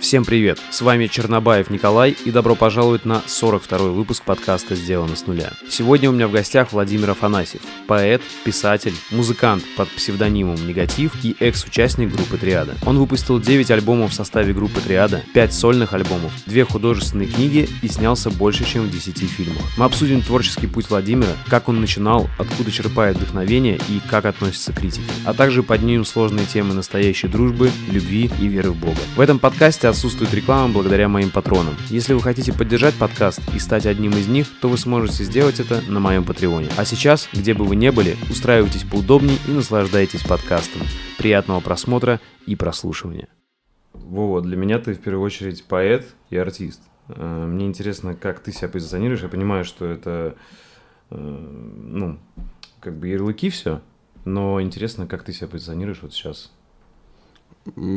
Всем привет! С вами Чернобаев Николай и добро пожаловать на 42-й выпуск подкаста «Сделано с нуля». Сегодня у меня в гостях Владимир Афанасьев, поэт, писатель, музыкант под псевдонимом «Негатив» и экс-участник группы «Триада». Он выпустил 9 альбомов в составе группы «Триада», 5 сольных альбомов, 2 художественные книги и снялся больше, чем в 10 фильмах. Мы обсудим творческий путь Владимира, как он начинал, откуда черпает вдохновение и как относится к критике. А также поднимем сложные темы настоящей дружбы, любви и веры в Бога. В этом подкасте отсутствует реклама благодаря моим патронам. Если вы хотите поддержать подкаст и стать одним из них, то вы сможете сделать это на моем патреоне. А сейчас, где бы вы ни были, устраивайтесь поудобнее и наслаждайтесь подкастом. Приятного просмотра и прослушивания. Вова, для меня ты в первую очередь поэт и артист. Э, мне интересно, как ты себя позиционируешь. Я понимаю, что это, э, ну, как бы ярлыки все, но интересно, как ты себя позиционируешь вот сейчас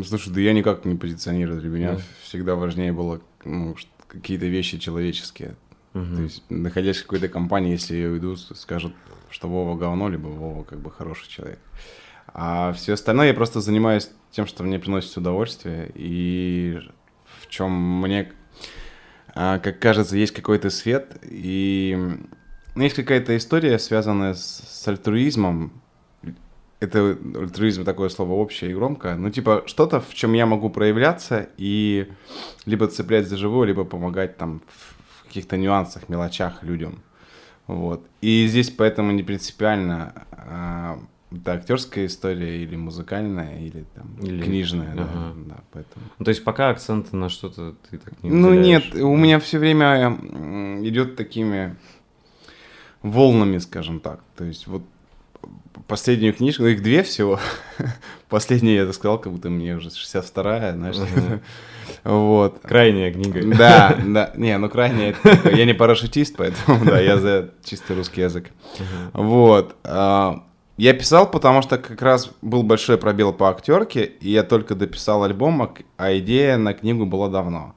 Слушай, да я никак не позиционирую. Для меня да. всегда важнее было ну, какие-то вещи человеческие. Угу. То есть, находясь в какой-то компании, если я уйду, скажут, что Вова говно, либо Вова как бы хороший человек. А все остальное я просто занимаюсь тем, что мне приносит удовольствие, и в чем мне, а, как кажется, есть какой-то свет, и ну, есть какая-то история, связанная с, с альтруизмом, это альтруизм такое слово общее и громкое, ну типа что-то, в чем я могу проявляться и либо цеплять за живое, либо помогать там в каких-то нюансах, мелочах людям. Вот. И здесь поэтому не принципиально, а, это актерская история или музыкальная, или там или... книжная, ага. да, да, поэтому. Ну, то есть пока акценты на что-то ты так не Ну нет, у меня все время идет такими волнами, скажем так. То есть вот последнюю книжку, ну их две всего. Последняя, я это сказал, как будто мне уже 62-я, знаешь. Вот. Крайняя книга. Да, да. Не, ну крайняя, я не парашютист, поэтому, да, я за чистый русский язык. Вот. А, я писал, потому что как раз был большой пробел по актерке, и я только дописал альбом, а, а идея на книгу была давно.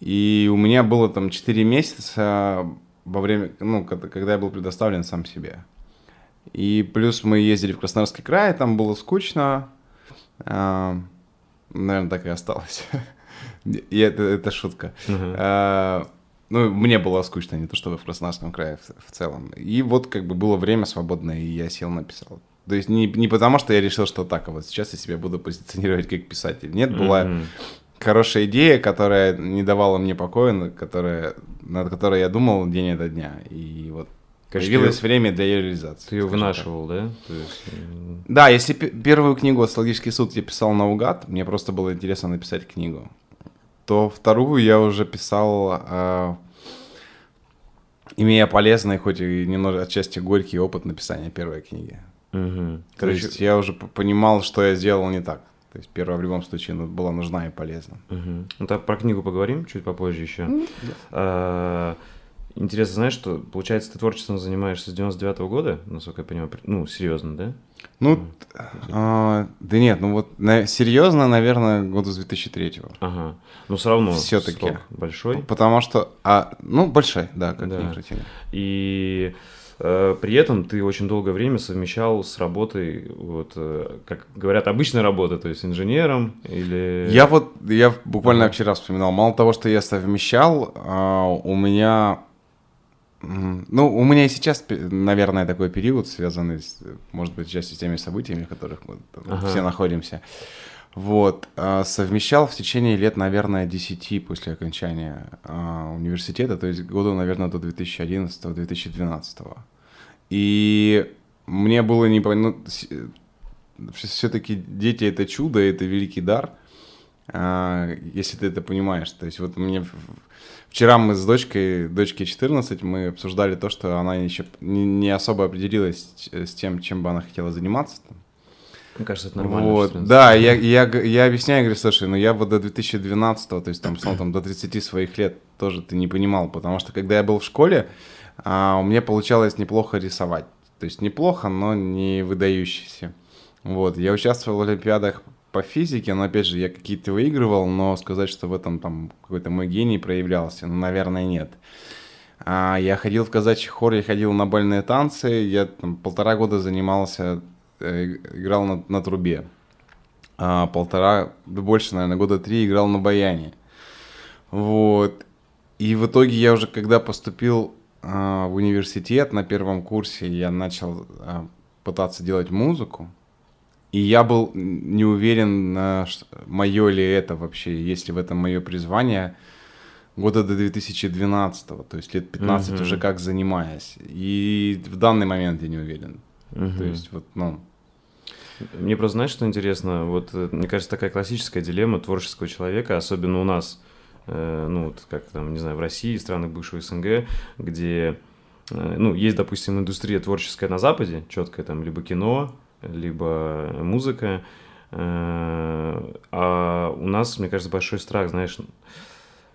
И у меня было там 4 месяца во время, ну, когда я был предоставлен сам себе. И плюс мы ездили в Краснодарский край, там было скучно. А, наверное, так и осталось. и это, это шутка. Uh-huh. А, ну, мне было скучно, не то чтобы в Краснодарском крае в, в целом. И вот как бы было время свободное, и я сел написал. То есть не, не потому, что я решил, что так, а вот сейчас я себя буду позиционировать как писатель. Нет, была mm-hmm. хорошая идея, которая не давала мне покоя, которая, над которой я думал день ото дня. И вот Появилось ее... время для ее реализации. Ты ее вынашивал, так. да? То есть... Да, если первую книгу «Астрологический суд» я писал наугад, мне просто было интересно написать книгу, то вторую я уже писал, э, имея полезный, хоть и немного отчасти горький опыт написания первой книги. Угу. То Короче... есть я уже понимал, что я сделал не так. То есть первая в любом случае была нужна и полезна. Угу. Ну так про книгу поговорим чуть попозже еще. Mm, а, Интересно, знаешь, что, получается, ты творчеством занимаешься с 99 -го года, насколько я понимаю, ну, серьезно, да? Ну, а, да нет, ну вот на, серьезно, наверное, года с 2003 -го. Ага, но все равно все-таки большой. Потому что, а, ну, большой, да, как да. ни И э, при этом ты очень долгое время совмещал с работой, вот, э, как говорят, обычной работы, то есть инженером или... Я вот, я буквально ага. вчера вспоминал, мало того, что я совмещал, а, у меня ну, у меня и сейчас, наверное, такой период, связанный, с, может быть, частью с теми событиями, в которых мы ага. все находимся. Вот. А, совмещал в течение лет, наверное, 10 после окончания а, университета, то есть года, наверное, до 2011-2012. И мне было не... Ну, все-таки дети — это чудо, это великий дар, а, если ты это понимаешь. То есть вот мне Вчера мы с дочкой, дочке 14, мы обсуждали то, что она еще не особо определилась с тем, чем бы она хотела заниматься. Мне кажется, это нормально. Вот, да, я, я, я объясняю, говорю, слушай, ну я вот до 2012, то есть там, там до 30 своих лет тоже ты не понимал, потому что когда я был в школе, а, у меня получалось неплохо рисовать. То есть неплохо, но не выдающийся. Вот, я участвовал в олимпиадах по физике, но опять же, я какие-то выигрывал, но сказать, что в этом там какой-то мой гений проявлялся, ну, наверное, нет. А, я ходил в казачий хор, я ходил на бальные танцы, я там, полтора года занимался, э, играл на, на трубе. а, полтора, больше, наверное, года три играл на баяне. Вот. И в итоге я уже, когда поступил а, в университет на первом курсе, я начал а, пытаться делать музыку. И я был не уверен, мое ли это вообще, есть ли в этом мое призвание года до 2012, то есть лет 15 uh-huh. уже как занимаясь. И в данный момент я не уверен. Uh-huh. То есть вот, ну, мне просто, знаешь, что интересно? Вот, э, мне кажется, такая классическая дилемма творческого человека, особенно у нас, э, ну, вот как там, не знаю, в России, странах бывшего СНГ, где, э, ну, есть, допустим, индустрия творческая на Западе, четкая там, либо кино, либо музыка, э, а у нас, мне кажется, большой страх, знаешь,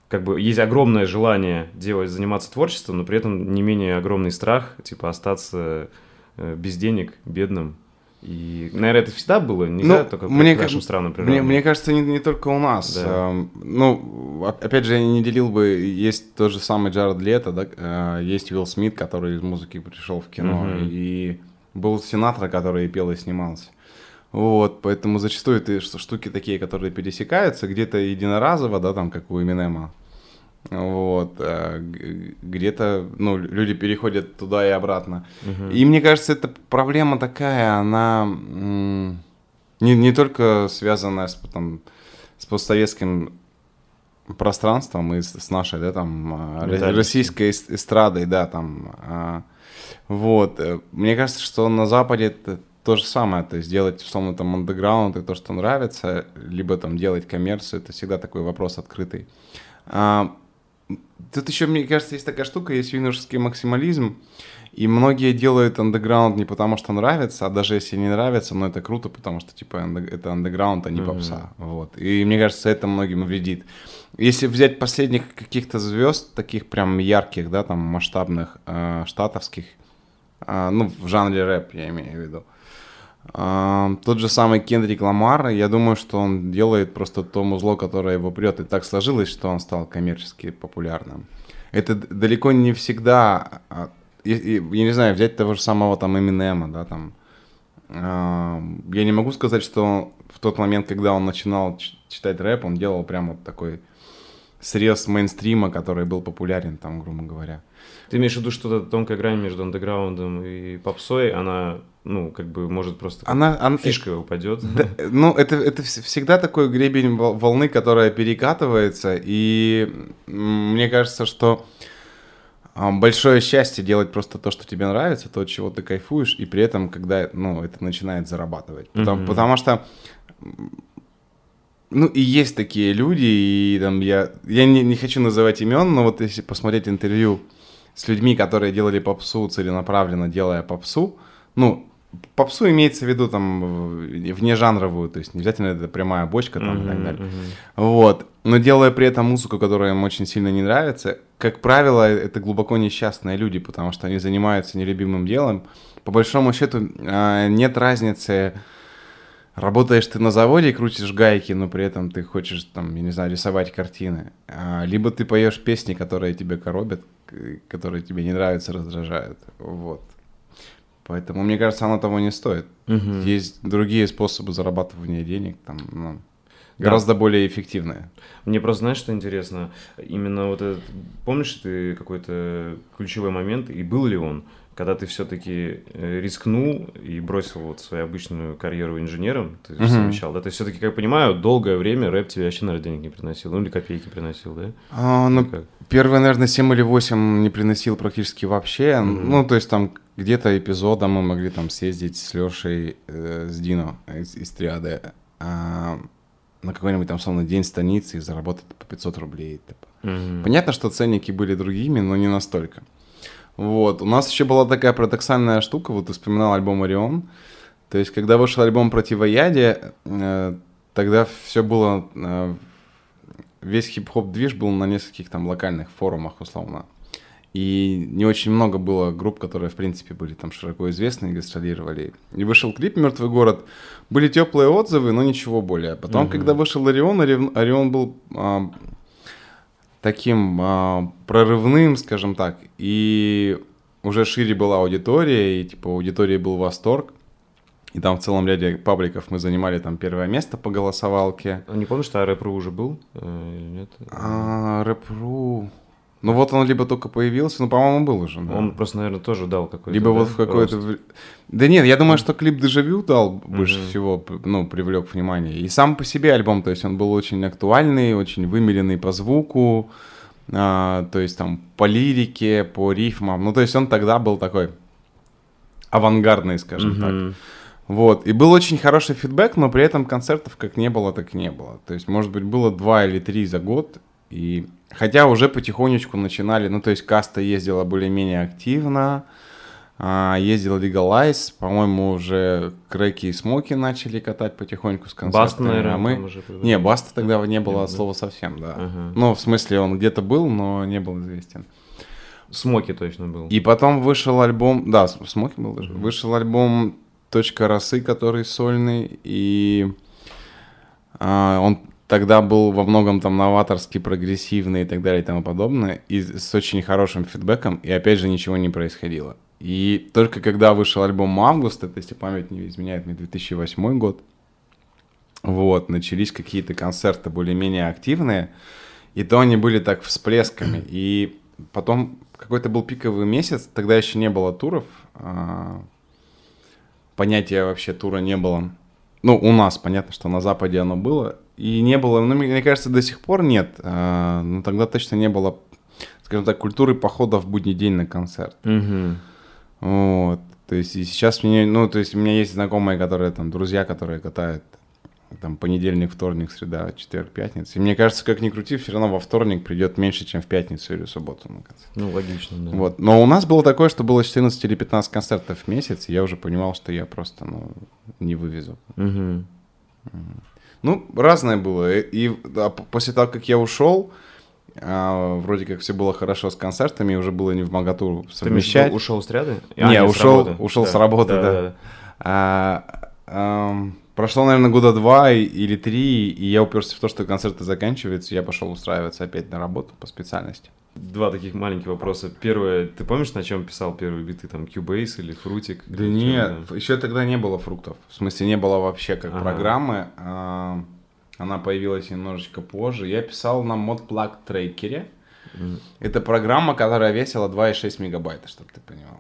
как бы есть огромное желание делать, заниматься творчеством, но при этом не менее огромный страх, типа, остаться э, без денег, бедным, и, наверное, это всегда было, не ну, только мне, к нашим странам мне, мне кажется, не, не только у нас. Да. Эм, ну, опять же, я не делил бы, есть тот же самый Джаред Лето, да, э, есть Уилл Смит, который из музыки пришел в кино, угу. и был Сенатор, который пел и снимался. Вот, поэтому зачастую это штуки такие, которые пересекаются, где-то единоразово, да, там, как у Эминема, вот, а где-то, ну, люди переходят туда и обратно. Угу. И мне кажется, эта проблема такая, она не, не только связанная с, там, с постсоветским пространством и с, с нашей, да, там, а, российской эстрадой, да, там, а, вот. Э, мне кажется, что на Западе это то же самое, то есть делать, условно, там, андеграунд и то, что нравится, либо там делать коммерцию, это всегда такой вопрос открытый. Тут еще, мне кажется, есть такая штука, есть юношеский максимализм, и многие делают андеграунд не потому, что нравится, а даже если не нравится, но это круто, потому что, типа, это андеграунд, а не попса. Mm-hmm. Вот. И мне кажется, это многим вредит. Если взять последних каких-то звезд, таких прям ярких, да, там, масштабных, э, штатовских, ну, в жанре рэп, я имею в виду, тот же самый Кендрик Ламар, я думаю, что он делает просто то музло, которое его прет, и так сложилось, что он стал коммерчески популярным. Это далеко не всегда, а, я не знаю, взять того же самого там Эминема, да, там, я не могу сказать, что в тот момент, когда он начинал читать рэп, он делал прям вот такой срез мейнстрима, который был популярен там, грубо говоря. Ты имеешь в виду, что тонкая грань между андеграундом и попсой, она, ну, как бы, может просто она, она, фишка э, упадет? Да, ну, это, это всегда такой гребень волны, которая перекатывается, и мне кажется, что а, большое счастье делать просто то, что тебе нравится, то, от чего ты кайфуешь, и при этом, когда, ну, это начинает зарабатывать. Потому, mm-hmm. потому что ну, и есть такие люди, и там я, я не, не хочу называть имен, но вот если посмотреть интервью с людьми, которые делали попсу целенаправленно, делая попсу, ну, попсу имеется в виду там внежанровую, то есть не обязательно это прямая бочка там uh-huh, и так далее. Uh-huh. Вот. Но делая при этом музыку, которая им очень сильно не нравится, как правило, это глубоко несчастные люди, потому что они занимаются нелюбимым делом. По большому счету а, нет разницы, работаешь ты на заводе и крутишь гайки, но при этом ты хочешь там, я не знаю, рисовать картины. А, либо ты поешь песни, которые тебя коробят, которые тебе не нравятся, раздражают. Вот. Поэтому, мне кажется, оно того не стоит. Угу. Есть другие способы зарабатывания денег, там, ну, гораздо да. более эффективные. Мне просто, знаешь, что интересно? Именно вот этот, помнишь ты какой-то ключевой момент, и был ли он? когда ты все-таки э, рискнул и бросил вот свою обычную карьеру инженером, ты uh-huh. совмещал, да? Ты все-таки, как я понимаю, долгое время рэп тебе вообще, наверное, денег не приносил, ну или копейки приносил, да? А, ну, как? первые, наверное, 7 или 8 не приносил практически вообще. Uh-huh. Ну, то есть там где-то эпизодом мы могли там съездить с Лешей, э, с Дино из, из Триады э, на какой-нибудь там, словно, день станицы и заработать по 500 рублей. Типа. Uh-huh. Понятно, что ценники были другими, но не настолько. Вот. У нас еще была такая парадоксальная штука, вот ты вспоминал альбом «Орион». То есть, когда вышел альбом «Противоядие», э, тогда все было... Э, весь хип-хоп движ был на нескольких там локальных форумах, условно. И не очень много было групп, которые, в принципе, были там широко известны и гастролировали. И вышел клип «Мертвый город». Были теплые отзывы, но ничего более. Потом, угу. когда вышел «Орион», «Орион» был а, таким а, прорывным, скажем так, и уже шире была аудитория, и типа у аудитории был восторг. И там в целом ряде пабликов мы занимали там первое место по голосовалке. А не помнишь, что рэп.ру уже был э, или нет? А, рэп.ру... Ну вот он либо только появился, ну, по-моему, был уже. Да. Он просто, наверное, тоже дал какой-то. Либо да, вот в какой-то... рост. Да нет, я думаю, что клип Дежавю дал больше Мгм. всего, ну, привлек внимание. И сам по себе альбом, то есть он был очень актуальный, очень вымеренный по звуку, а, то есть там по лирике, по рифмам. Ну, то есть он тогда был такой авангардный, скажем так. Мгм. Вот. И был очень хороший фидбэк, но при этом концертов как не было, так не было. То есть, может быть, было два или три за год. И хотя уже потихонечку начинали, ну, то есть Каста ездила более-менее активно, а, ездил Legalize, по-моему, уже Крэк и Смоки начали катать потихоньку с концертами. Баста, наверное, а мы... уже тогда. Не, Баста тогда не было Не слова совсем, да. Ага. Ну, в смысле, он где-то был, но не был известен. Смоки точно был. И потом вышел альбом, да, Смоки был даже, вышел альбом «Точка росы», который сольный, и а, он тогда был во многом там новаторский, прогрессивный и так далее и тому подобное, и с очень хорошим фидбэком, и опять же ничего не происходило. И только когда вышел альбом «Август», это, если память не изменяет мне, 2008 год, вот, начались какие-то концерты более-менее активные, и то они были так всплесками. И потом какой-то был пиковый месяц, тогда еще не было туров, а, понятия вообще тура не было. Ну, у нас, понятно, что на Западе оно было, и не было, ну, мне кажется, до сих пор нет, а, но тогда точно не было, скажем так, культуры похода в будний день на концерт. Мгм. Вот. То есть и сейчас мне, ну, то есть у меня есть знакомые, которые там, друзья, которые катают там понедельник, вторник, среда, четверг, пятница. И мне кажется, как ни крути, все равно во вторник придет меньше, чем в пятницу или в субботу на концерт. Ну, логично, да. Вот. Но у нас было такое, что было 14 или 15 концертов в месяц, и я уже понимал, что я просто, ну, не вывезу. Мгм. Ну, разное было. И, и, да, п- после того, как я ушел, а, вроде как все было хорошо с концертами, уже было не в Ты виду, совмещать. ушел с ряда? Не, с ушел- работы. ушел с работы, да. А, ам, прошло, наверное, года два и- или три, и я уперся в то, что концерты заканчиваются, и я пошел устраиваться опять на работу по специальности. Два таких маленьких вопроса. Первое, ты помнишь, на чем писал первые биты? Там Cubase или Фрутик? Да Или нет, чё, да? еще тогда не было фруктов. В смысле, не было вообще как Ага. программы. А, Она появилась немножечко позже. Я писал на Modplug трекере. Мгм. Это программа, которая весила 2,6 мегабайта, чтобы ты понимал.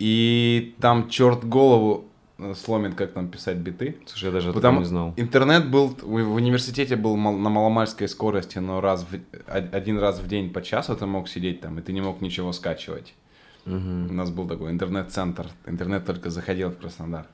И там черт голову сломит, как там писать биты. Слушай, я даже Потому- не знал. Интернет был в в университете был на маломальской скорости, но раз в, один раз в день по часу ты мог сидеть там, и ты не мог ничего скачивать. У Мгм. нас был такой интернет-центр. Интернет только заходил в Краснодар.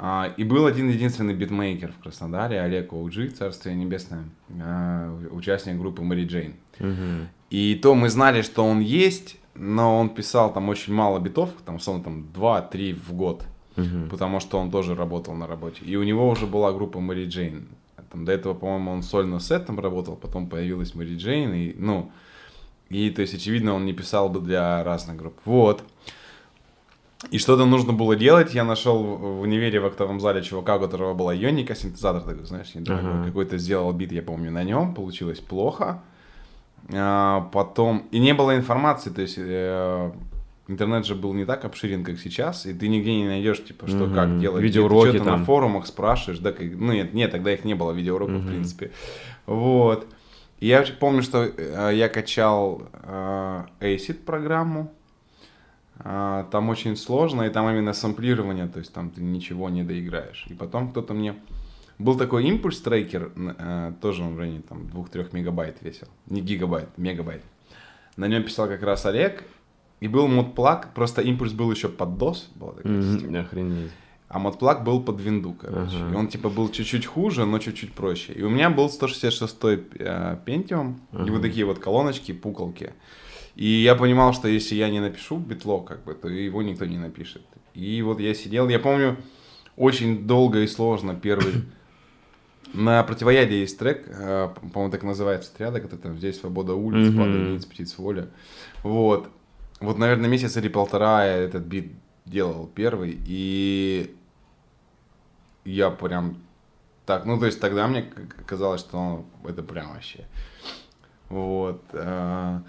А, и был один единственный битмейкер в Краснодаре, Олег Оуджи, царствие небесное, а, участник группы Мэри Джейн. Мгм. И то мы знали, что он есть, но он писал там очень мало битов, там, условно, там 2-3 в год, Мгм. потому что он тоже работал на работе. И у него уже была группа Мэри Джейн. Там, до этого, по-моему, он сольно с этим работал, потом появилась Мэри Джейн, и, ну, и, то есть, очевидно, он не писал бы для разных групп. Вот. И что-то нужно было делать. Я нашел в универе в актовом зале чувака, у которого была Йоника, синтезатор такой, знаешь. Ага. Какой-то сделал бит, я помню, на нем. Получилось плохо. А, потом... И не было информации, то есть... э, Интернет же был не так обширен, как сейчас, и ты нигде не найдешь, типа, что Мгм. как делать. Видеоуроки Ты что-то там. на форумах спрашиваешь, да, как- ну нет, нет, тогда их не было, видеоуроков, в Мгм. принципе. Вот. И я помню, что э, я качал э, ACID программу. А, там очень сложно, и там именно сэмплирование, то есть там ты ничего не доиграешь. И потом кто-то мне... Был такой импульс трекер, э, тоже он в районе там 2-3 мегабайт весил. Не гигабайт, мегабайт. На нем писал как раз Олег. И был модплаг, просто импульс был еще под DOS, была такая система. Охренеть. А модплаг был под винду, короче. Ага. И он типа был чуть-чуть хуже, но чуть-чуть проще. И у меня был 166-й э, Pentium, и Ага. вот такие вот колоночки, пуколки. И я понимал, что если я не напишу битло, как бы, то его никто не напишет. И вот я сидел, я помню, очень долго и сложно первый... На противоядие есть трек, э, по-моему, так называется отряда, когда там «Здесь свобода улиц, Мгм. падает птиц воля». Вот. Вот, наверное, месяц или полтора я этот бит делал первый, и я прям так, ну, то есть тогда мне казалось, что ну, это прям вообще. Вот. э,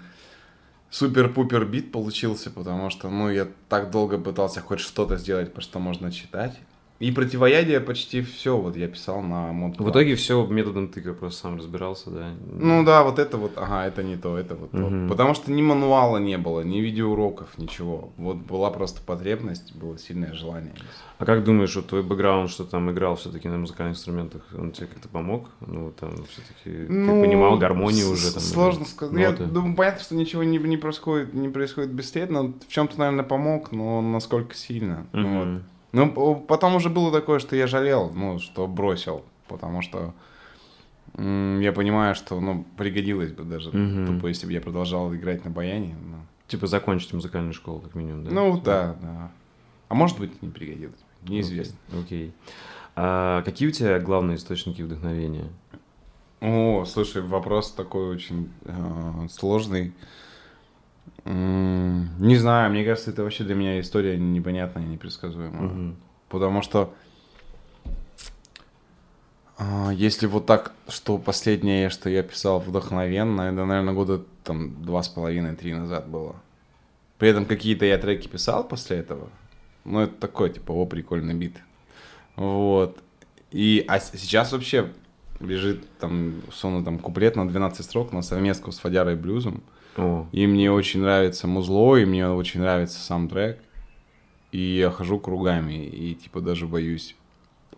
Супер-пупер бит получился, потому что, ну, я так долго пытался хоть что-то сделать, по что можно читать. И противоядие почти все вот я писал на мод. В итоге все методом тыка просто сам разбирался, да? Ну да, вот это вот, ага, это не то, это вот Мгм. то. Потому что ни мануала не было, ни видеоуроков, ничего. Вот была просто потребность, было сильное желание. А как думаешь, вот твой бэкграунд, что там играл все-таки на музыкальных инструментах, он тебе как-то помог? Ну, там все-таки ты понимал гармонию с- уже там? Сложно или сказать. Я ноты? думаю, понятно, что ничего не, не происходит, не происходит бесследно. В чем-то, наверное, помог, но насколько сильно. Ну, вот. Ну, потом уже было такое, что я жалел, ну, что бросил, потому что я понимаю, что, ну, пригодилось бы даже, Мгм. тупо, если бы я продолжал играть на баяне. ну. Типа закончить музыкальную школу, как минимум, да? Ну, да, да. А может быть, не пригодилось, неизвестно. Окей. А какие у тебя главные источники вдохновения? О, слушай, вопрос такой очень э, сложный. Не знаю, мне кажется, это вообще для меня история непонятная и непредсказуемая. Мгм. Потому что а, если вот так, что последнее, что я писал вдохновенно, это, наверное, года там два с половиной, три назад было. При этом какие-то я треки писал после этого. Ну, это такой, типа, о, прикольный бит. Вот. И, а сейчас вообще лежит там, условно, там, куплет на 12 строк на совместку с Фадярой Блюзом. О, И мне очень нравится музло, и мне очень нравится сам трек. И я хожу кругами, и типа даже боюсь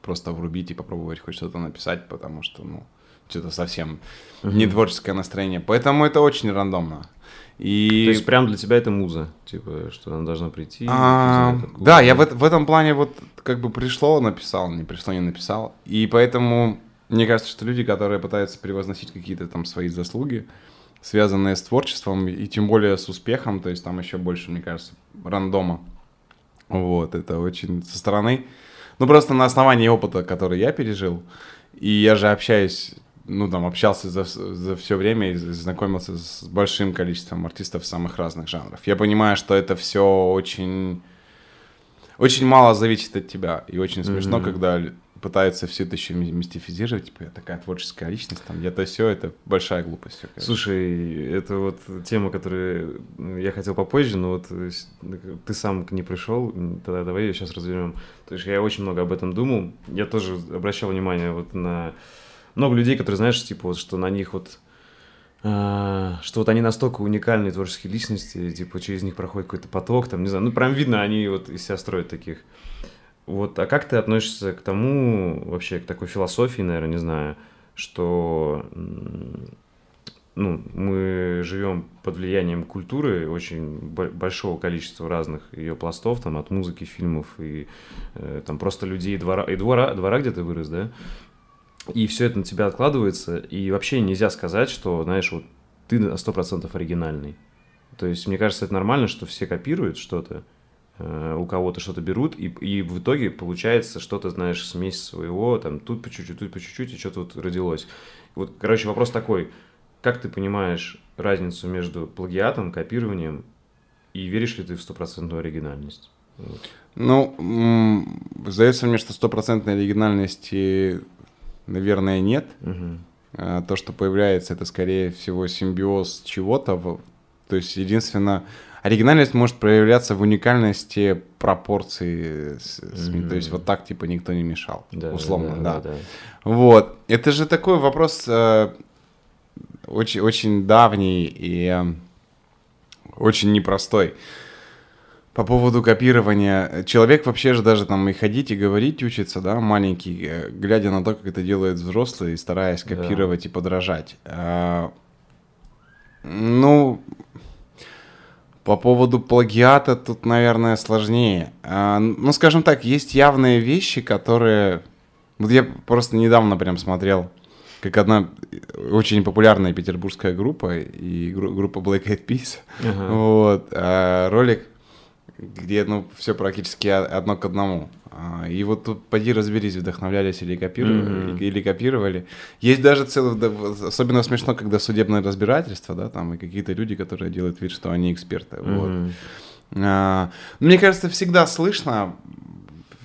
просто врубить и попробовать хоть что-то написать, потому что, ну, что-то совсем не творческое настроение. Поэтому это очень рандомно. И... То есть прям для тебя это муза, типа, что она должна прийти. А, знаю, да, я в, в этом плане вот как бы пришло, написал, не пришло, не написал. И поэтому мне кажется, что люди, которые пытаются превозносить какие-то там свои заслуги, связанные с творчеством, и тем более с успехом, то есть там еще больше, мне кажется, рандома. Вот, это очень со стороны. Ну, просто на основании опыта, который я пережил, и я же общаюсь, ну, там, общался за, за все время и знакомился с большим количеством артистов самых разных жанров. Я понимаю, что это все очень... Очень мало зависит от тебя. И очень смешно, Мгм. когда пытаются все это еще мистифизировать, типа, я такая творческая личность, там, где-то все, это большая глупость. конечно. Слушай, это вот тема, которую я хотел попозже, но вот э, ты сам к ней пришел, тогда давай ее сейчас разберем. То есть я очень много об этом думал. Я тоже обращал внимание вот на много людей, которые, знаешь, типа вот, что на них вот а, что вот они настолько уникальные творческие личности, типа через них проходит какой-то поток, там, не знаю, ну прям видно, они вот из себя строят таких. Вот, а как ты относишься к тому, вообще, к такой философии, наверное, не знаю, что ну, мы живем под влиянием культуры очень бо- большого количества разных ее пластов, там, от музыки, фильмов и э, там просто людей двора, и двора, двора где ты вырос, да? И все это на тебя откладывается, и вообще нельзя сказать, что, знаешь, вот ты на 100% оригинальный. То есть, мне кажется, это нормально, что все копируют что-то, у кого-то что-то берут, и, и в итоге получается что-то, знаешь, смесь своего, там, тут по чуть-чуть, тут по чуть-чуть, и что-то вот родилось. Вот, короче, вопрос такой, как ты понимаешь разницу между плагиатом, копированием, и веришь ли ты в стопроцентную оригинальность? Вот. Ну, сдается мне, что стопроцентной оригинальности, наверное, нет. А, То, что появляется, это, скорее всего, симбиоз чего-то. То есть, единственно, оригинальность может проявляться в уникальности с- Мгм. То есть, вот так, типа, никто не мешал. Да, условно, да. да. Вот. Это же такой вопрос э, очень, очень давний и э, очень непростой. По поводу копирования. Человек вообще же даже там и ходить, и говорить учится, да, маленький, э, глядя на то, как это делают взрослые, и стараясь Да. копировать и подражать. А, ну, по поводу плагиата тут, наверное, сложнее. А, ну, скажем так, есть явные вещи, которые... Вот я просто недавно прям смотрел, как одна очень популярная петербургская группа, и гру- группа Black Eyed Peas, Ага. вот, а, ролик, где, ну, все практически одно к одному. А, И вот тут поди разберись, вдохновлялись или копировали, Мгм. или копировали. Есть даже целый, да, в- особенно смешно, когда судебное разбирательство, да, там, и какие-то люди, которые делают вид, что они эксперты, вот. Мгм. А, мне кажется, всегда слышно,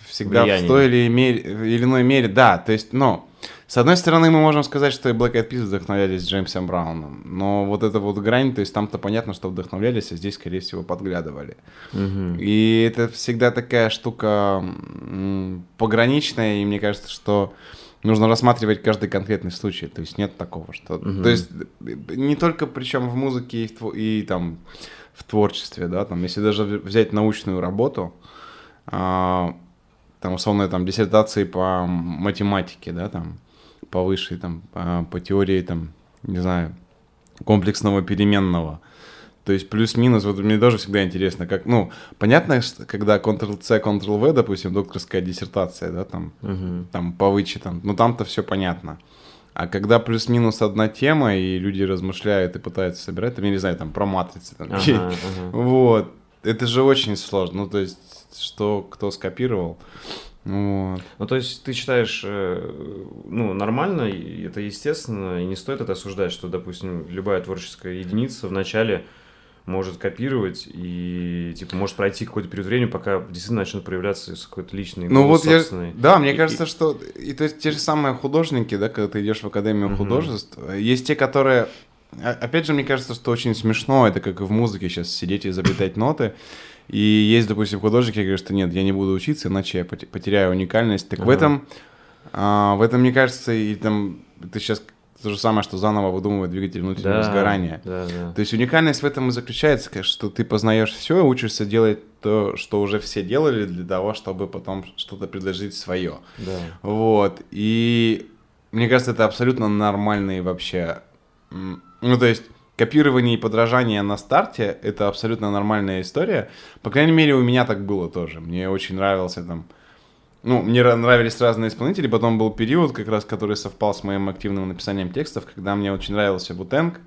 всегда Влияние. в той или, мере, или иной мере, да, то есть, ну, с одной стороны, мы можем сказать, что и Black Eyed Peas вдохновлялись Джеймсом Брауном, но вот эта вот грань, то есть там-то понятно, что вдохновлялись, а здесь, скорее всего, подглядывали. Мгм. И это всегда такая штука пограничная, и мне кажется, что нужно рассматривать каждый конкретный случай. То есть нет такого, что... Мгм. То есть э, не только причем в музыке и, в, тво- и там в творчестве, да, там, если даже взять научную работу, а, там, условно, там, диссертации по математике, да, там, по высшей, там, по, по теории, там, не знаю, комплексного переменного. То есть плюс-минус, вот мне тоже всегда интересно, как, ну, понятно, что когда Ctrl-C, Ctrl-V, допустим, докторская диссертация, да, там, Мгм. там по вычетам, ну там-то все понятно. А когда плюс-минус одна тема, и люди размышляют и пытаются собирать, там, я не знаю, там про матрицы, там, Ага, ага. вот, это же очень сложно, ну то есть, что кто скопировал, вот. Ну, то есть ты считаешь, э, ну, нормально, и это естественно, и не стоит это осуждать, что, допустим, любая творческая единица вначале может копировать и, типа, может пройти какой-то период времени, пока действительно начнет проявляться какой-то личный Ну вот я, собственный. да, мне И- кажется, что и то есть те же самые художники, да, когда ты идешь в академию Мгм. художеств, есть те, которые, а- опять же, мне кажется, что очень смешно, это как и в музыке сейчас сидеть и изобретать ноты, и есть, допустим, художники, которые говорят, что нет, я не буду учиться, иначе я поте- потеряю уникальность. Так в Ага. этом, а, в этом, мне кажется, и там это сейчас то же самое, что заново выдумывать двигатель внутреннего Да, сгорания. Да, да. То есть уникальность в этом и заключается, конечно, что ты познаешь все, учишься делать то, что уже все делали для того, чтобы потом что-то предложить свое. да. Вот. И мне кажется, это абсолютно нормальные вообще. Ну, то есть, копирование и подражание на старте это абсолютно нормальная история. По крайней мере, у меня так было тоже. Мне очень нравился там. Ну, мне ра- нравились разные исполнители, потом был период, как раз, который совпал с моим активным написанием текстов, когда мне очень нравился Бутенг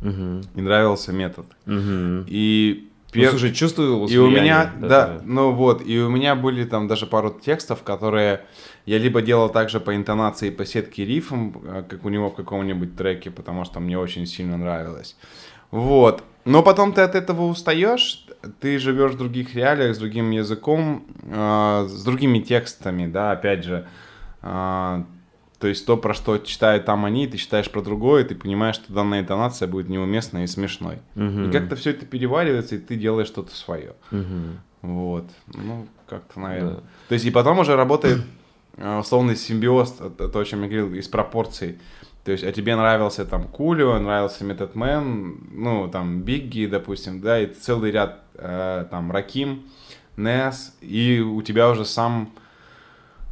Мгм. и нравился метод. Мгм. И Ну, пер- слушай, чувствую и у меня, влияние, да, ну вот, и у меня были там даже пару текстов, которые я либо делал также по интонации, по сетке рифм, э, как у него в каком-нибудь треке, потому что мне очень сильно нравилось. Вот. Но потом ты от этого устаешь, ты живешь в других реалиях, с другим языком, э, с другими текстами, да, опять же. э, то есть то, про что читают там они, ты читаешь про другое, ты понимаешь, что данная интонация будет неуместной и смешной. Мгм. И как-то все это переваривается, и ты делаешь что-то свое. Мгм. Вот. Ну, как-то, наверное. Да. То есть, и потом уже работает э, условный симбиоз, то, то, о чем я говорил, из пропорций. То есть, а тебе нравился там Кулио, нравился Method Man, ну, там, Бигги, допустим, да, и целый ряд, э, там, Раким, Нес, и у тебя уже сам,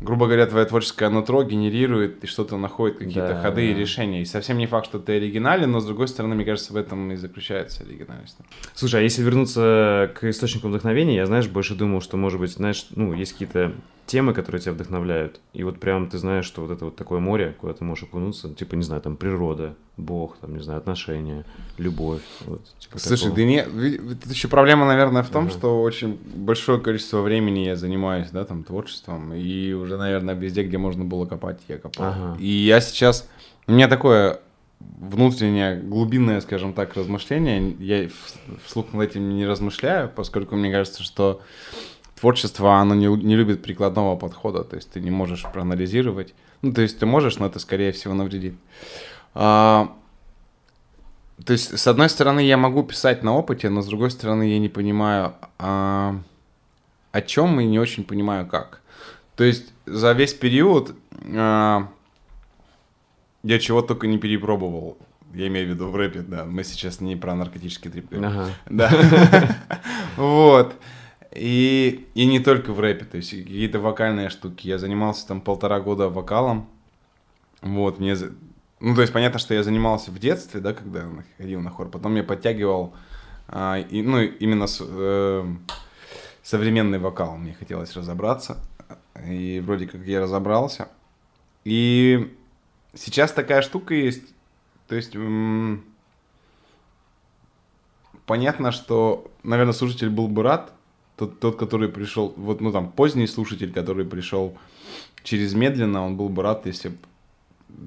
грубо говоря, твое творческое нутро генерирует и что-то находит, какие-то Да, ходы и да. решения. И совсем не факт, что ты оригинален, но, с другой стороны, мне кажется, в этом и заключается оригинальность. Слушай, а если вернуться к источникам вдохновения, я, знаешь, больше думал, что, может быть, знаешь, ну, есть какие-то темы, которые тебя вдохновляют, и вот прям ты знаешь, что вот это вот такое море, куда ты можешь окунуться, типа, не знаю, там, природа, Бог, там, не знаю, отношения, любовь, вот, типа Слушай, такого. да не, тут еще проблема, наверное, в том, Ага. что очень большое количество времени я занимаюсь, да, там, творчеством, и уже, наверное, везде, где можно было копать, я копал. Ага. И я сейчас, у меня такое внутреннее, глубинное, скажем так, размышление, я вслух над этим не размышляю, поскольку мне кажется, что творчество, оно не, не любит прикладного подхода, то есть ты не можешь проанализировать, ну, то есть ты можешь, но это, скорее всего, навредит. А, то есть, с одной стороны, я могу писать на опыте, но с другой стороны, я не понимаю, а, о чем и не очень понимаю, как. То есть, за весь период а, я чего только не перепробовал. Я имею в виду в рэпе, да. Мы сейчас не про наркотические трипы. Ага. Да. Вот. И, и не только в рэпе, то есть какие-то вокальные штуки. Я занимался там полтора года вокалом. Вот, мне... Ну, то есть понятно, что я занимался в детстве, да, когда я ходил на хор. Потом я подтягивал, а, и, ну, именно с, э, современный вокал. Мне хотелось разобраться. И вроде как я разобрался. И сейчас такая штука есть. То есть... м, понятно, что, наверное, слушатель был бы рад, тот, тот, который пришел, вот, ну, там, поздний слушатель, который пришел через медленно, он был бы рад, если б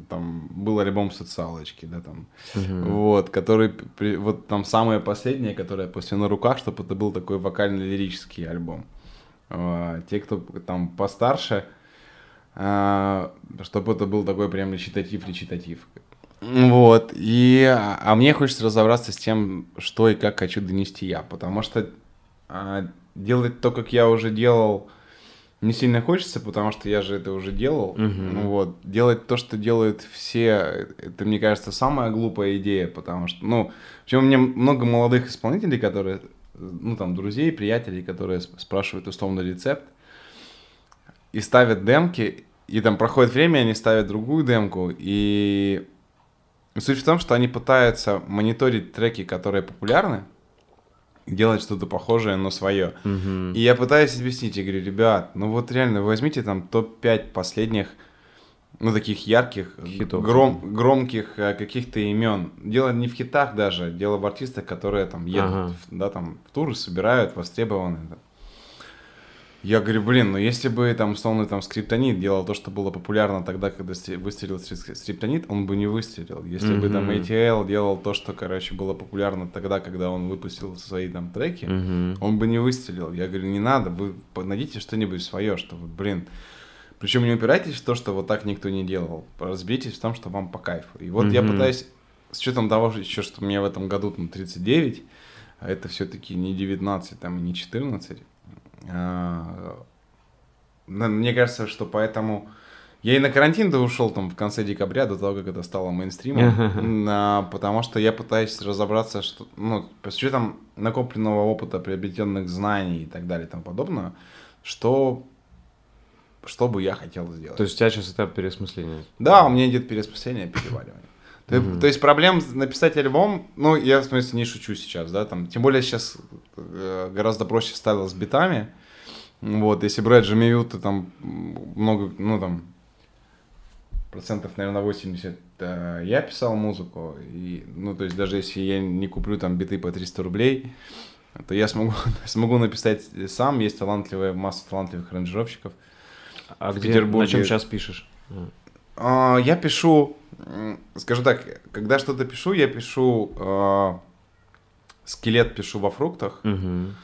там был альбом социалочки, да, там, Мгм. вот, который, при- вот там самое последнее, которое после на руках, чтобы это был такой вокально-лирический альбом. А, Те, кто там постарше, а, чтобы это был такой прям речитатив-речитатив. Вот, и, а мне хочется разобраться с тем, что и как хочу донести я, потому что а, делать то, как я уже делал, не сильно хочется, потому что я же это уже делал. Мгм. Вот. Делать то, что делают все, это, мне кажется, самая глупая идея, потому что, ну, причем у меня много молодых исполнителей, которые, ну, там, друзей, приятелей, которые сп- спрашивают условно рецепт и ставят демки, и там проходит время, они ставят другую демку, и суть в том, что они пытаются мониторить треки, которые популярны, делать что-то похожее, но свое. Мгм. И я пытаюсь объяснить, я говорю, ребят, ну вот реально, возьмите там топ-5 последних, ну таких ярких, Хитов. гром- громких э, каких-то имен. Дело не в хитах даже, дело в артистах, которые там едут, Ага. в- да, там в туры собирают, востребованы. Я говорю, блин, ну если бы там, условно, там Скриптонит делал то, что было популярно тогда, когда выстрелил Скрип- Скриптонит, он бы не выстрелил. Если бы там. ATL делал то, что, короче, было популярно тогда, когда он выпустил свои там треки, Мгм. он бы не выстрелил. Я говорю, не надо, вы найдите что-нибудь свое, что вы, блин. Причем не упирайтесь в то, что вот так никто не делал. Разберитесь в том, что вам по кайфу. И вот я Мгм. пытаюсь, с учетом того, что еще, что мне в этом году там 39, а это все-таки не 19, там, и не 14. На- мне кажется, что поэтому... Я и на карантин-то ушел там в конце декабря, до того, как это стало мейнстримом, а, потому что я пытаюсь разобраться, что, ну, с учетом накопленного опыта, приобретенных знаний и так далее и тому подобное, что, что бы я хотел сделать. То есть у тебя сейчас этап переосмысления. Да, у меня идет переосмысление, переваривание. То, Мгм. то есть проблем написать альбом, ну, я в смысле не шучу сейчас, да, там, тем более сейчас э, гораздо проще стало с битами, вот, если брать Джамию, то там много, ну, там, процентов, наверное, 80 э, я писал музыку, и, ну, то есть даже если я не куплю там биты по 300 рублей, то я смогу, смогу написать сам, есть талантливая, масса талантливых аранжировщиков, А В где, Петербурге- на чем сейчас пишешь? А. Я пишу, скажу так, когда что-то пишу, я пишу а, скелет пишу во фруктах, Мгм.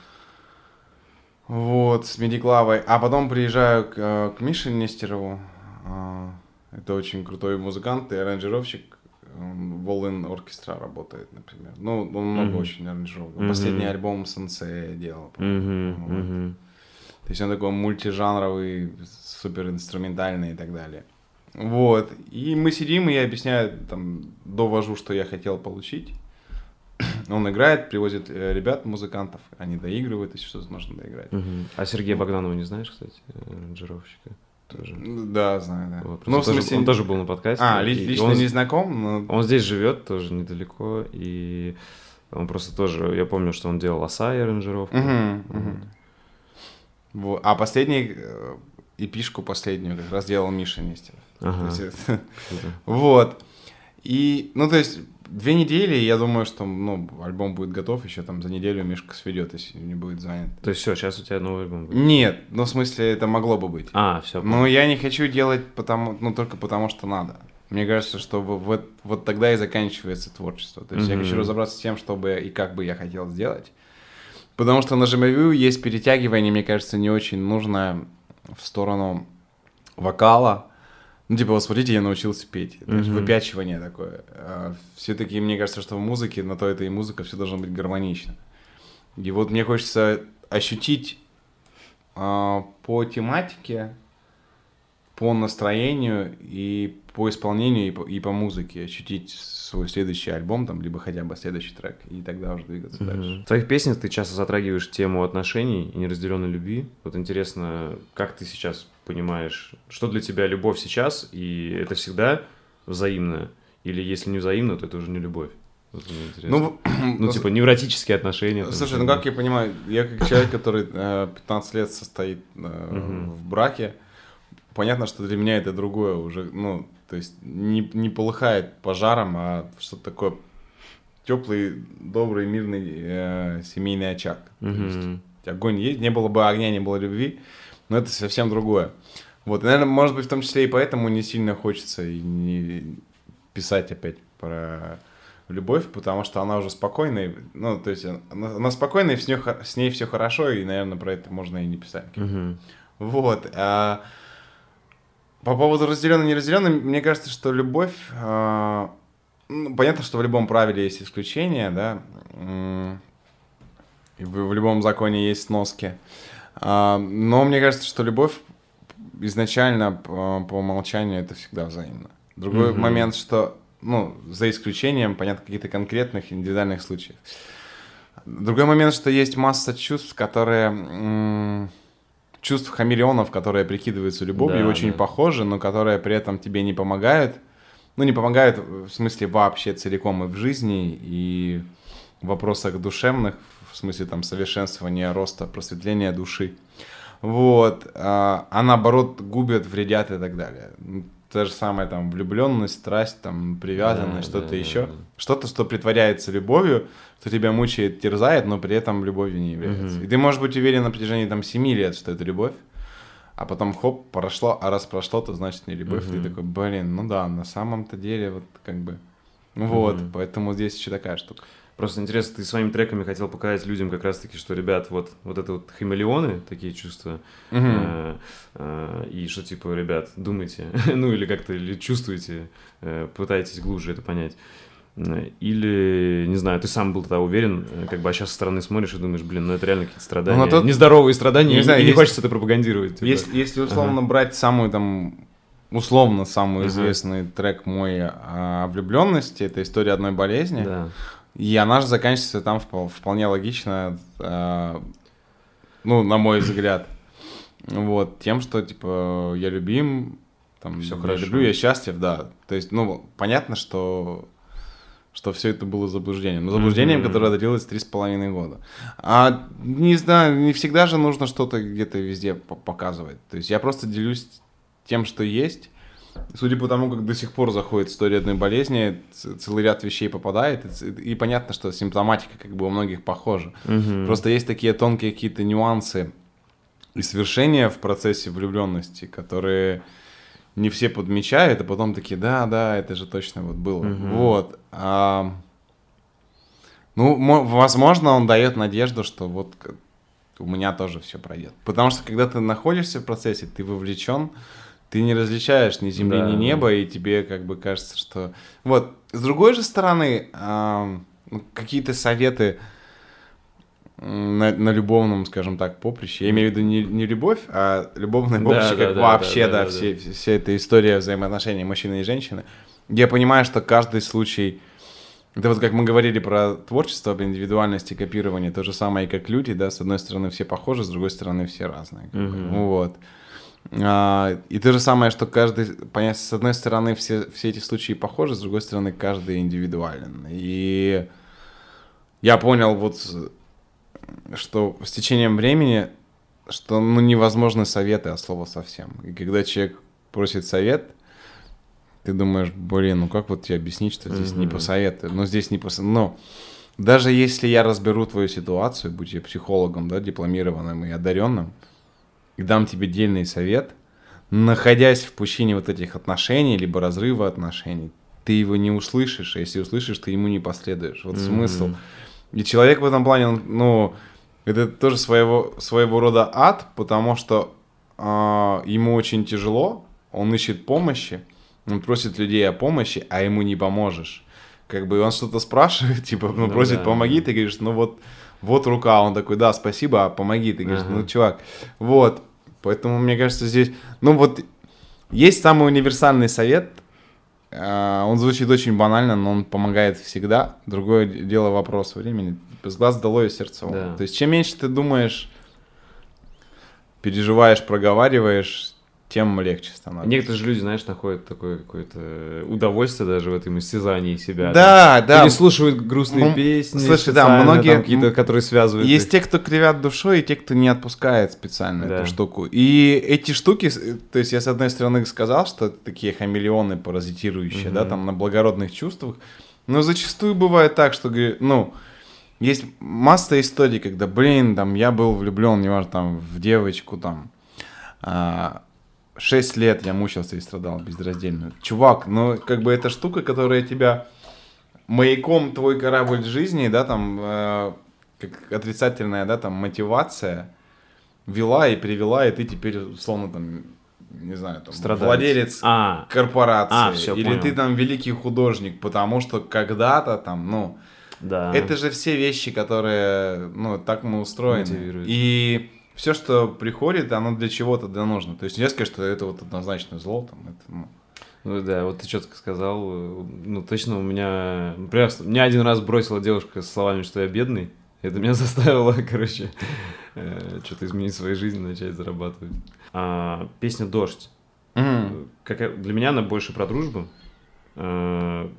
вот, с медиклавой, а потом приезжаю к, а, к Мише Нестерову, а, это очень крутой музыкант и аранжировщик, он в All In Orchestra работает, например, ну, он много Мгм. очень аранжировок, Мгм. последний альбом Сенсея делал. Мгм. Вот. Мгм. То есть он такой мультижанровый, супер инструментальный и так далее. Вот. И мы сидим, и я объясняю, там, довожу, что я хотел получить. Он играет, привозит э, ребят, музыкантов, они доигрывают, если что-то нужно доиграть. Мгм. А Сергея Богданова не знаешь, кстати, аранжировщика? Тоже. Да, знаю, да. Вот, Ну, в просто тоже- смысле... Он тоже был на подкасте. А, ли- лично он, не знаком, но... он здесь живет тоже недалеко, и он просто тоже, я помню, что он делал Асай аранжировку. Мгм, Вот. Вот. А последний, э, эпишку последнюю как раз делал Миша Нестеров. Ага, есть. Вот. И, ну, то есть, две недели, я думаю, что, ну, альбом будет готов, еще там за неделю Мишка сведет, если не будет занят. То есть все, сейчас у тебя новый альбом будет. Нет, ну, в смысле, это могло бы быть. А, все. Но я не хочу делать потому, ну, только потому, что надо. Мне кажется, что вот, вот тогда и заканчивается творчество. То есть я Мгм. хочу разобраться с тем, чтобы и как бы я хотел сделать. Потому что на Жемовью есть перетягивание, мне кажется, не очень нужное в сторону вокала. Ну, типа, вот смотрите, я научился петь. Это Мгм. выпячивание такое. все-таки мне кажется, что в музыке, на то это и музыка, все должно быть гармонично. И вот мне хочется ощутить а, по тематике, по настроению и по исполнению, и по, и по музыке ощутить свой следующий альбом, там, либо хотя бы следующий трек, и тогда уже двигаться дальше. Мгм. В твоих песнях ты часто затрагиваешь тему отношений и неразделенной любви. Вот интересно, как ты сейчас понимаешь, что для тебя любовь сейчас, и это всегда взаимно? Или если не взаимно, то это уже не любовь? Вот. Ну, Ну, типа, невротические отношения. там, Слушай, ну как я понимаю, я как человек, который э, 15 лет состоит э, Мгм. в браке, понятно, что для меня это другое уже, ну, то есть не, не полыхает пожаром, а что-то такое теплый, добрый, мирный э, семейный очаг. То есть огонь есть, не было бы огня, не было любви, но это совсем другое. Вот, и, наверное, может быть, в том числе и поэтому не сильно хочется и не писать опять про любовь, потому что она уже спокойная, ну, то есть она, она спокойная, с, ней, с ней все хорошо, и, наверное, про это можно и не писать. Мгм. Вот. а, По поводу разделенной неразделенной, мне кажется, что любовь... Э, ну, понятно, что в любом правиле есть исключения, да, и в, в любом законе есть сноски. А, но мне кажется, что любовь изначально по, по умолчанию это всегда взаимно. Другой mm-hmm. момент, что, ну, за исключением, понятно, каких-то конкретных индивидуальных случаев. Другой момент, что есть масса чувств, которые... Чувств хамелеонов, которые прикидываются любовью, да, очень да. похожи, но которые при этом тебе не помогают. Ну, не помогают в смысле вообще целиком и в жизни, и в вопросах душевных, в смысле там совершенствования, роста, просветления души. Вот. А, а наоборот губят, вредят и так далее. То же самое там влюбленность, страсть, там привязанность, да, что-то да, еще. Да, да. Что-то, что притворяется любовью, что тебя мучает, терзает, но при этом любовью не является. Угу. И ты можешь быть уверен на протяжении там семи лет, что это любовь, а потом хоп, прошло, а раз прошло, то значит не любовь. Угу. Ты такой, блин, ну да, на самом-то деле вот как бы... Вот, угу. поэтому здесь еще такая штука. Просто интересно, ты своими треками хотел показать людям как раз-таки, что, ребят, вот, вот это вот хамелеоны, такие чувства, угу. э, э, и что, типа, ребят, думайте, ну или как-то или чувствуете, э, пытаетесь глубже это понять. Или, не знаю, ты сам был тогда уверен, э, как бы, а сейчас со стороны смотришь и думаешь, блин, ну это реально какие-то страдания, ну, тот... нездоровые страдания, не и, знаю, и не хочется это пропагандировать. Типа. Если, если условно ага. брать самую там условно самый uh-huh. известный трек мой о влюбленности, это история одной болезни. Да. И она же заканчивается там вполне логично, э, ну, на мой взгляд. Вот, тем, что, типа, я любим, там, все я хорошо. люблю, я счастлив, да. То есть, ну, понятно, что что все это было заблуждением. Но заблуждением, mm-hmm. которое длилось три с половиной года. А не знаю, не всегда же нужно что-то где-то везде показывать. То есть я просто делюсь тем, что есть, Судя по тому, как до сих пор заходит история одной болезни, целый ряд вещей попадает, и, и понятно, что симптоматика как бы у многих похожа. Угу. Просто есть такие тонкие какие-то нюансы и свершения в процессе влюбленности, которые не все подмечают, а потом такие, да, да, это же точно вот было. Угу. Вот. А, ну, возможно, он дает надежду, что вот у меня тоже все пройдет. Потому что когда ты находишься в процессе, ты вовлечен, ты не различаешь ни земли, да, ни неба, да. и тебе как бы кажется, что... Вот, с другой же стороны, э, какие-то советы на, на любовном, скажем так, поприще, я имею в виду не, не любовь, а любовное поприще, да, как да, вообще, да, да, да, все, да. вся эта история взаимоотношений мужчины и женщины, я понимаю, что каждый случай... Это вот как мы говорили про творчество, об индивидуальности, копирование, то же самое и как люди, да, с одной стороны все похожи, с другой стороны все разные. Угу. Вот. А, и то же самое, что каждый, понять, с одной стороны, все, все эти случаи похожи, с другой стороны, каждый индивидуален. И я понял вот, что с течением времени, что ну, невозможны советы от слова совсем. И когда человек просит совет, ты думаешь, блин, ну как вот тебе объяснить, что здесь mm-hmm. не посоветую? Ну здесь не посоветую. Но даже если я разберу твою ситуацию, будь я психологом, да, дипломированным и одаренным, и дам тебе дельный совет, находясь в пучине вот этих отношений, либо разрыва отношений, ты его не услышишь, а если услышишь, ты ему не последуешь. Вот mm-hmm. смысл. И человек в этом плане, ну, это тоже своего, своего рода ад, потому что э, ему очень тяжело, он ищет помощи, он просит людей о помощи, а ему не поможешь. Как бы он что-то спрашивает, типа, ну, ну просит да. помоги, ты говоришь, ну вот вот рука, он такой, да, спасибо, а помоги, ты говоришь, ну, чувак, вот, поэтому, мне кажется, здесь, ну, вот, есть самый универсальный совет, а, он звучит очень банально, но он помогает всегда. Другое дело вопрос времени. С глаз долой и сердце. Да. То есть, чем меньше ты думаешь, переживаешь, проговариваешь, тем легче становится. Некоторые же люди, знаешь, находят такое какое-то удовольствие даже в этом истязании себя. Да, там, да. Или слушают грустные ну, песни. Слушай, да, многие какие-то, которые связывают. Есть их. те, кто кривят душой, и те, кто не отпускает специально да. эту штуку. И эти штуки, то есть я с одной стороны сказал, что такие хамелеоны паразитирующие, угу. да, там на благородных чувствах, но зачастую бывает так, что, ну, есть масса историй, когда, блин, там, я был влюблен, неважно, там, в девочку, там, а, Шесть лет я мучился и страдал безраздельно. Чувак, ну как бы эта штука, которая тебя маяком твой корабль жизни, да, там, э, как отрицательная, да, там, мотивация вела и привела, и ты теперь, условно, там, не знаю, там, Страдалец. владелец А, корпорации, А, всё, или понял. ты там великий художник, потому что когда-то там, ну, да. это же все вещи, которые, ну, так мы устроены. Мотивируют. И все, что приходит, оно для чего-то да нужно. То есть нельзя сказать, что это вот однозначно зло, там, это, ну, Ну да, вот ты четко сказал. э, Ну точно у меня... Например, меня один раз бросила девушка с словами, что я бедный. Это меня заставило, короче, что-то изменить в своей жизни, начать зарабатывать. А, песня «Дождь». мгм. Как, для меня она больше про дружбу. э,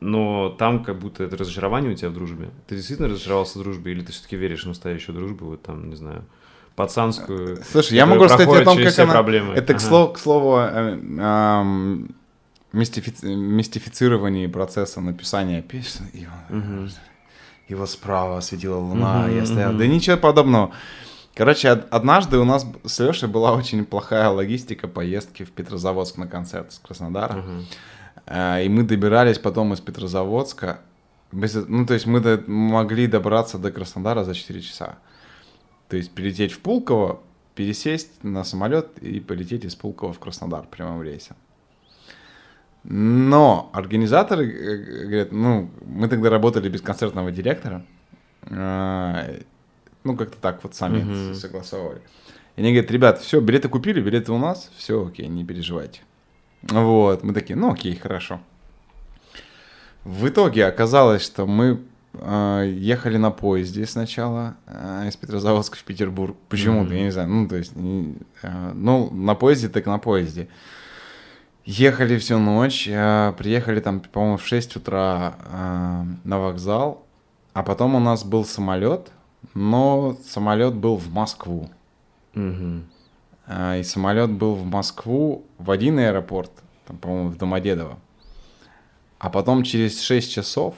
Но там как будто это разочарование у тебя в дружбе. Ты действительно разочаровался в дружбе, или ты все-таки веришь в настоящую дружбу, вот там, не знаю, пацанскую. Слушай, я которая могу рассказать о том, как она... проблемы. Это, к Ага. слову, к слову э, ам, мистифици- мистифицировании процесса написания песен. Он- Мгм. Его справа осветила луна, Мгм, я стоял. мгм. Да ничего подобного. Короче, од- однажды у нас с Лешей была очень плохая логистика поездки в Петрозаводск на концерт с Краснодара. А, И мы добирались потом из Петрозаводска. Ну, то есть мы могли добраться до Краснодара за 4 часа. То есть прилететь в Пулково, пересесть на самолет и полететь из Пулково в Краснодар прямым рейсом. Но организаторы э, говорят, ну, мы тогда работали без концертного директора. А, Ну, как-то так вот сами это согласовывали. И они говорят, ребят, все, билеты купили, билеты у нас, все окей, не переживайте. Вот, мы такие, ну окей, хорошо. В итоге оказалось, что мы э, ехали на поезде сначала э, из Петрозаводска в Петербург. Почему-то, Мгм. я не знаю, ну то есть, не- э, ну на поезде так на поезде. Ехали всю ночь, приехали там, по-моему, в 6 утра на вокзал, а потом у нас был самолет, но самолет был в Москву. А, И самолет был в Москву в один аэропорт, там, по-моему, в Домодедово. А потом через 6 часов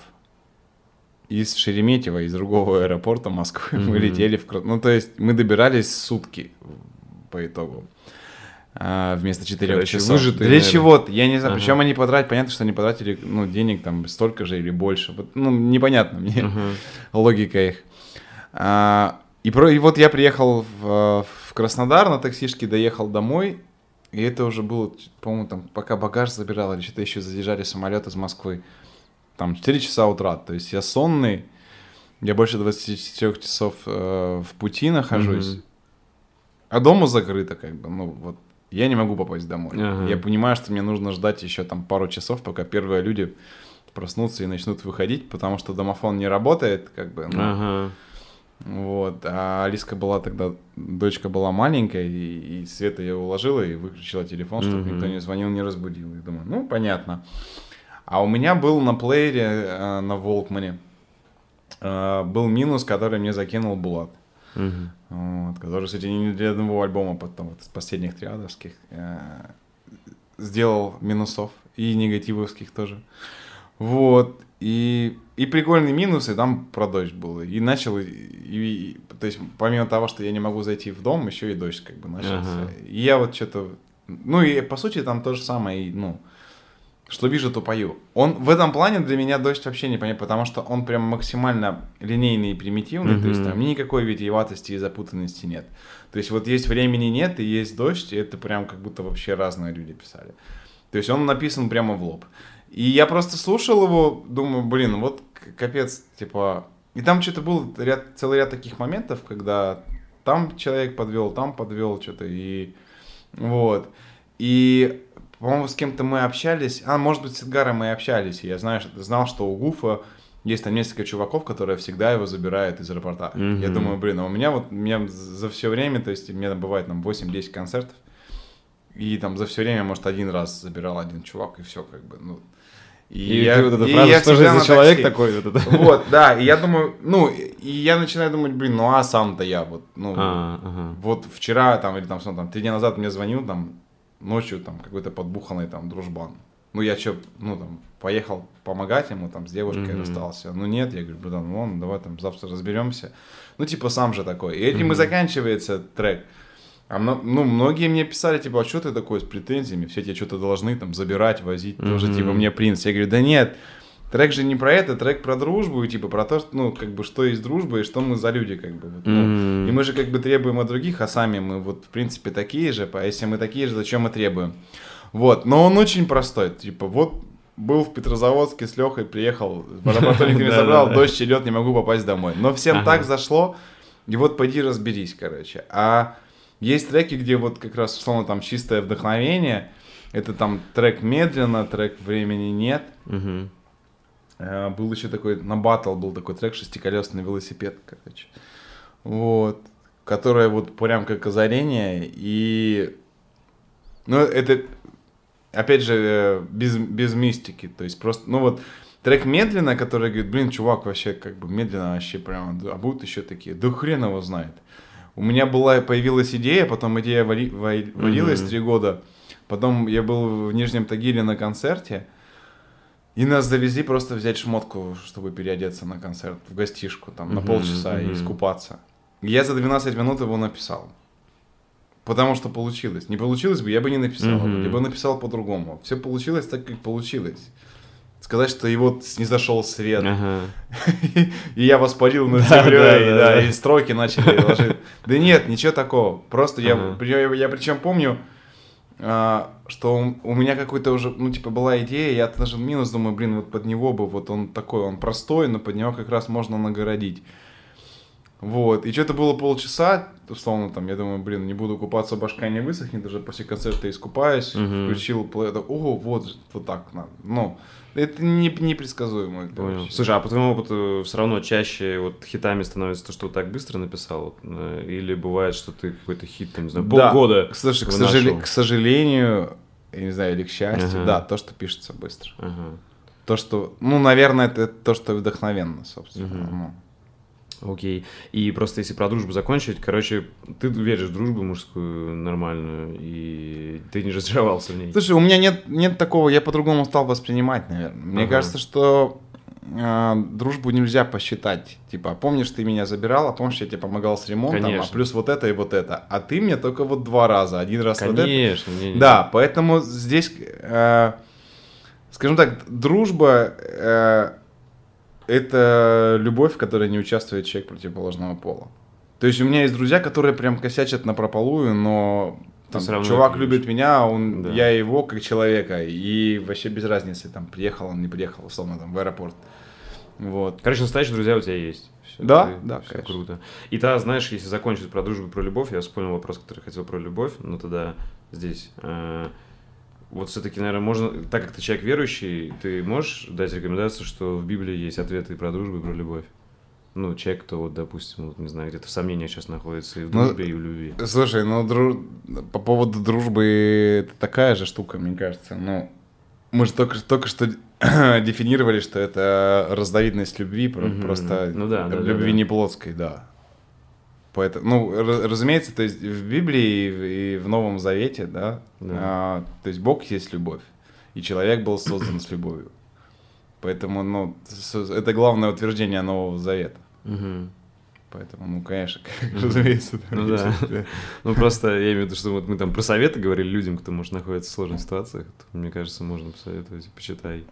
из Шереметьево, из другого аэропорта Москвы, мы Мгм. летели в... Ну, то есть мы добирались сутки по итогу. а, вместо 4 Короче, часов. выжатые, Для наверное. чего-то, я не знаю, Ага. причем они потратили, понятно, что они потратили ну, денег там столько же или больше. Ну, непонятно мне Ага. логика их. А, и, про, и вот я приехал в, в Краснодар на таксишке, доехал домой, и это уже было, по-моему, там, пока багаж забирал, или что-то еще задержали самолет из Москвы. Там 4 часа утра, то есть я сонный, я больше 24 часов э, в пути нахожусь, Мгм. а дома закрыто, как бы, ну вот, я не могу попасть домой. Ага. Я понимаю, что мне нужно ждать еще там пару часов, пока первые люди проснутся и начнут выходить, потому что домофон не работает, как бы, ну, Ага. вот, а Алиска была тогда, дочка была маленькая, и, и Света ее уложила и выключила телефон, чтобы Мгм. никто не звонил, не разбудил. И думаю, ну, понятно. А у меня был на плеере э, на Волкмане э, был минус, который мне закинул Булат. Мгм. Вот, который, кстати, не для одного альбома, потом вот из последних триадовских э, сделал минусов и негативовских тоже. Вот. И, и прикольный минус, и там про дождь был. И начал, и, и- то есть помимо того, что я не могу зайти в дом, еще и дождь как бы начался. Ага. И я вот что-то... Ну и по сути там то же самое, и, ну, что вижу, то пою. Он в этом плане для меня дождь вообще не понятен, потому что он прям максимально линейный и примитивный, то есть там никакой витиеватости и запутанности нет. То есть вот есть времени нет и есть дождь, и это прям как будто вообще разные люди писали. То есть он написан прямо в лоб. И я просто слушал его, думаю, блин, вот капец, типа... И там что-то был ряд, целый ряд таких моментов, когда там человек подвел, там подвел что-то, и вот. И, по-моему, с кем-то мы общались, а, может быть, с Эдгаром мы и общались, и я знаю, что- знал, что у Гуфа есть там несколько чуваков, которые всегда его забирают из аэропорта. Мгм. Я думаю, блин, а у меня вот, у меня за все время, то есть у меня там бывает там 8-10 концертов, и там за все время, может, один раз забирал один чувак, и все, как бы, ну... И, я- ты вот эта и фраза, я что же за человек такси. такой? Вот это. Вот, да, и я думаю, ну, и я начинаю думать, блин, ну а сам-то я вот, ну, А, ага. вот вчера там или там, что там, три дня назад мне звонил там ночью там какой-то подбуханный там дружбан. Ну я что, ну там, поехал помогать ему там с девушкой Мгм. расстался. Ну нет, я говорю, братан, ну ладно, давай там завтра разберемся. Ну типа сам же такой. И этим и Мгм. заканчивается трек. А ну, многие мне писали, типа, а что ты такой с претензиями? Все тебе что-то должны там забирать, возить, тоже, Мгм. типа, мне принц. Я говорю, да нет, трек же не про это, трек про дружбу, и типа про то, что, ну, как бы, что есть дружба и что мы за люди, как бы. Вот, ну. М. И мы же как бы требуем от других, а сами мы вот, в принципе, такие же, а если мы такие же, зачем мы требуем? Вот, но он очень простой, типа, вот был в Петрозаводске с Лехой, приехал, работниками Да, забрал, дождь идет, не могу попасть домой. Но всем так зашло, и вот пойди разберись, короче. А есть треки, где вот как раз, условно, там чистое вдохновение, это там трек медленно, трек времени нет. Мгм. Э, Был еще такой, на батл был такой трек «Шестиколесный велосипед», короче. Вот. Которое вот прям как озарение. И... Ну, это, опять же, э, без, без мистики. То есть просто, ну вот, трек медленно, который говорит, блин, чувак, вообще как бы медленно вообще прямо, а будут еще такие, да хрен его знает. У меня была, появилась идея, потом идея вали- вали- валилась три года. Потом я был в Нижнем Тагиле на концерте, и нас завезли просто взять шмотку, чтобы переодеться на концерт, в гостишку, там, на Мгм, полчаса и мгм. искупаться. И я за 12 минут его написал. Потому что получилось. Не получилось бы, я бы не написал. Мгм. Я бы написал по-другому. Все получилось так, как получилось. Сказать, что его не зашел свет, Ага. и я воспарил над землей, да, и, да, да, да. и строки начали ложить. Да нет, ничего такого. Просто я, Ага. я, причем помню, что у- меня какой-то уже, ну, типа, была идея, я отложил минус, думаю, блин, вот под него бы, вот он такой, он простой, но под него как раз можно нагородить. Вот, и что-то было полчаса, условно, там, я думаю, блин, не буду купаться, башка не высохнет, даже после концерта искупаюсь, Мгм. включил, плей- это, ого, вот, вот так надо. Ну, это не, непредсказуемо. Понял. короче. Слушай, а по твоему опыту все равно чаще вот хитами становится то, что вот так быстро написал? вот, э, Или бывает, что ты какой-то хит, там, не знаю, Да. полгода Слушай, к, сожале- к сожалению, я не знаю, или к счастью, Ага. да, то, что пишется быстро. Ага. То, что, ну, наверное, это то, что вдохновенно, собственно. Мгм. ну. Окей. И просто если про дружбу закончить, короче, ты веришь в дружбу мужскую нормальную, и ты не разочаровался в ней. Слушай, у меня нет, нет такого, я по-другому стал воспринимать, наверное. Мне Ага. кажется, что э, дружбу нельзя посчитать. Типа, а помнишь, ты меня забирал, а помнишь, я тебе помогал с ремонтом, Конечно. а плюс вот это и вот это. А ты мне только вот два раза. Один раз вот это, Конечно. Да, поэтому здесь, э, скажем так, дружба э, это любовь, в которой не участвует человек противоположного пола. То есть у меня есть друзья, которые прям косячат на прополую, но там, равно чувак любит меня, он, Да. я его как человека, и вообще без разницы, там, приехал он, не приехал, условно, там, в аэропорт. Вот. Короче, настоящие друзья у тебя есть. Всё, Да, ты- да, всё конечно. круто. И тогда, знаешь, если закончить про дружбу про любовь, я вспомнил вопрос, который хотел про любовь, но тогда здесь. э, вот все-таки, наверное, можно, так как ты человек верующий, ты можешь дать рекомендацию, что в Библии есть ответы и про дружбу, и про любовь? Ну, человек, кто, вот, допустим, вот, не знаю, где-то в сомнениях сейчас находится и в Ну, дружбе, и в любви. Слушай, ну дру- по поводу дружбы это такая же штука, мне кажется. Ну, мы же только, только что дефинировали, что это разновидность любви, Мгм. просто Ну да, да, да, любви да. не плотской, да. Поэтому, ну, ра- разумеется, то есть в Библии и в, Новом Завете, да, Да. а, то есть Бог есть любовь, и человек был создан с любовью. Поэтому, ну, это главное утверждение Нового Завета. Мгм. Поэтому, ну, конечно, разумеется. Ну да. Ну, просто я имею в виду, что вот мы там про советы говорили людям, кто, может, находится в сложных ситуациях, мне кажется, можно посоветовать, почитай.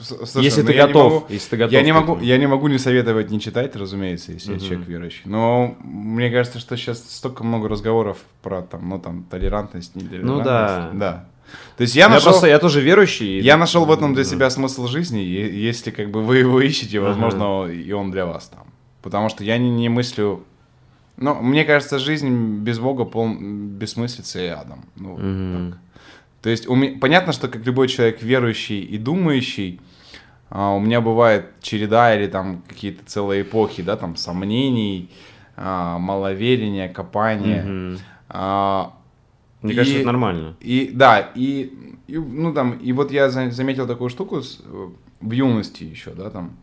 Слушай, если ну ты я готов, могу- если ты готов. Я не могу, я не могу не советовать не читать, разумеется, если я Мгм. человек верующий. Но мне кажется, что сейчас столько много разговоров про там, ну там толерантность, нетолерантность. да. Да. То есть я Я, нашел, просто, я тоже верующий. я нашел в этом для себя смысл жизни. и Если как бы вы его ищете, Ага. возможно, и он для вас там. Потому что я не, не мыслю. Ну, мне кажется, жизнь без Бога пол... бессмыслица и адом. Ну, Мгм. так. То есть у ме- понятно, что как любой человек верующий и думающий, а, у меня бывает череда или там какие-то целые эпохи, да, там сомнений, а, маловерия, копания. Мгм. А, Мне кажется, И- это нормально. и да, и, и, ну там, и вот я за- заметил такую штуку с- в юности еще, да, там,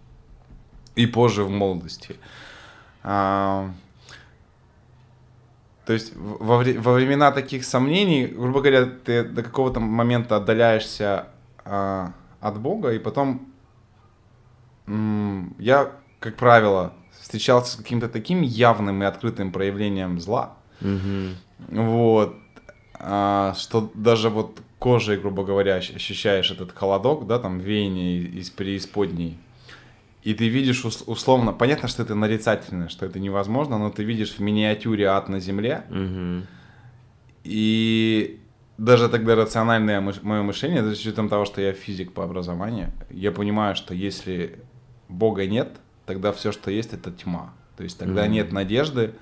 и позже в молодости. А, то есть во, во времена таких сомнений, грубо говоря, ты до какого-то момента отдаляешься а, от Бога, и потом м, я, как правило, встречался с каким-то таким явным и открытым проявлением зла, Мгм. вот. а, что даже вот кожей, грубо говоря, ощущаешь этот холодок, да, там веяние из преисподней. И ты видишь условно, понятно, что это нарицательное, что это невозможно, но ты видишь в миниатюре ад на земле. Угу. И даже тогда рациональное мое мышление, даже с учетом того, что я физик по образованию, я понимаю, что если Бога нет, тогда все, что есть, это тьма. То есть тогда mm нет надежды,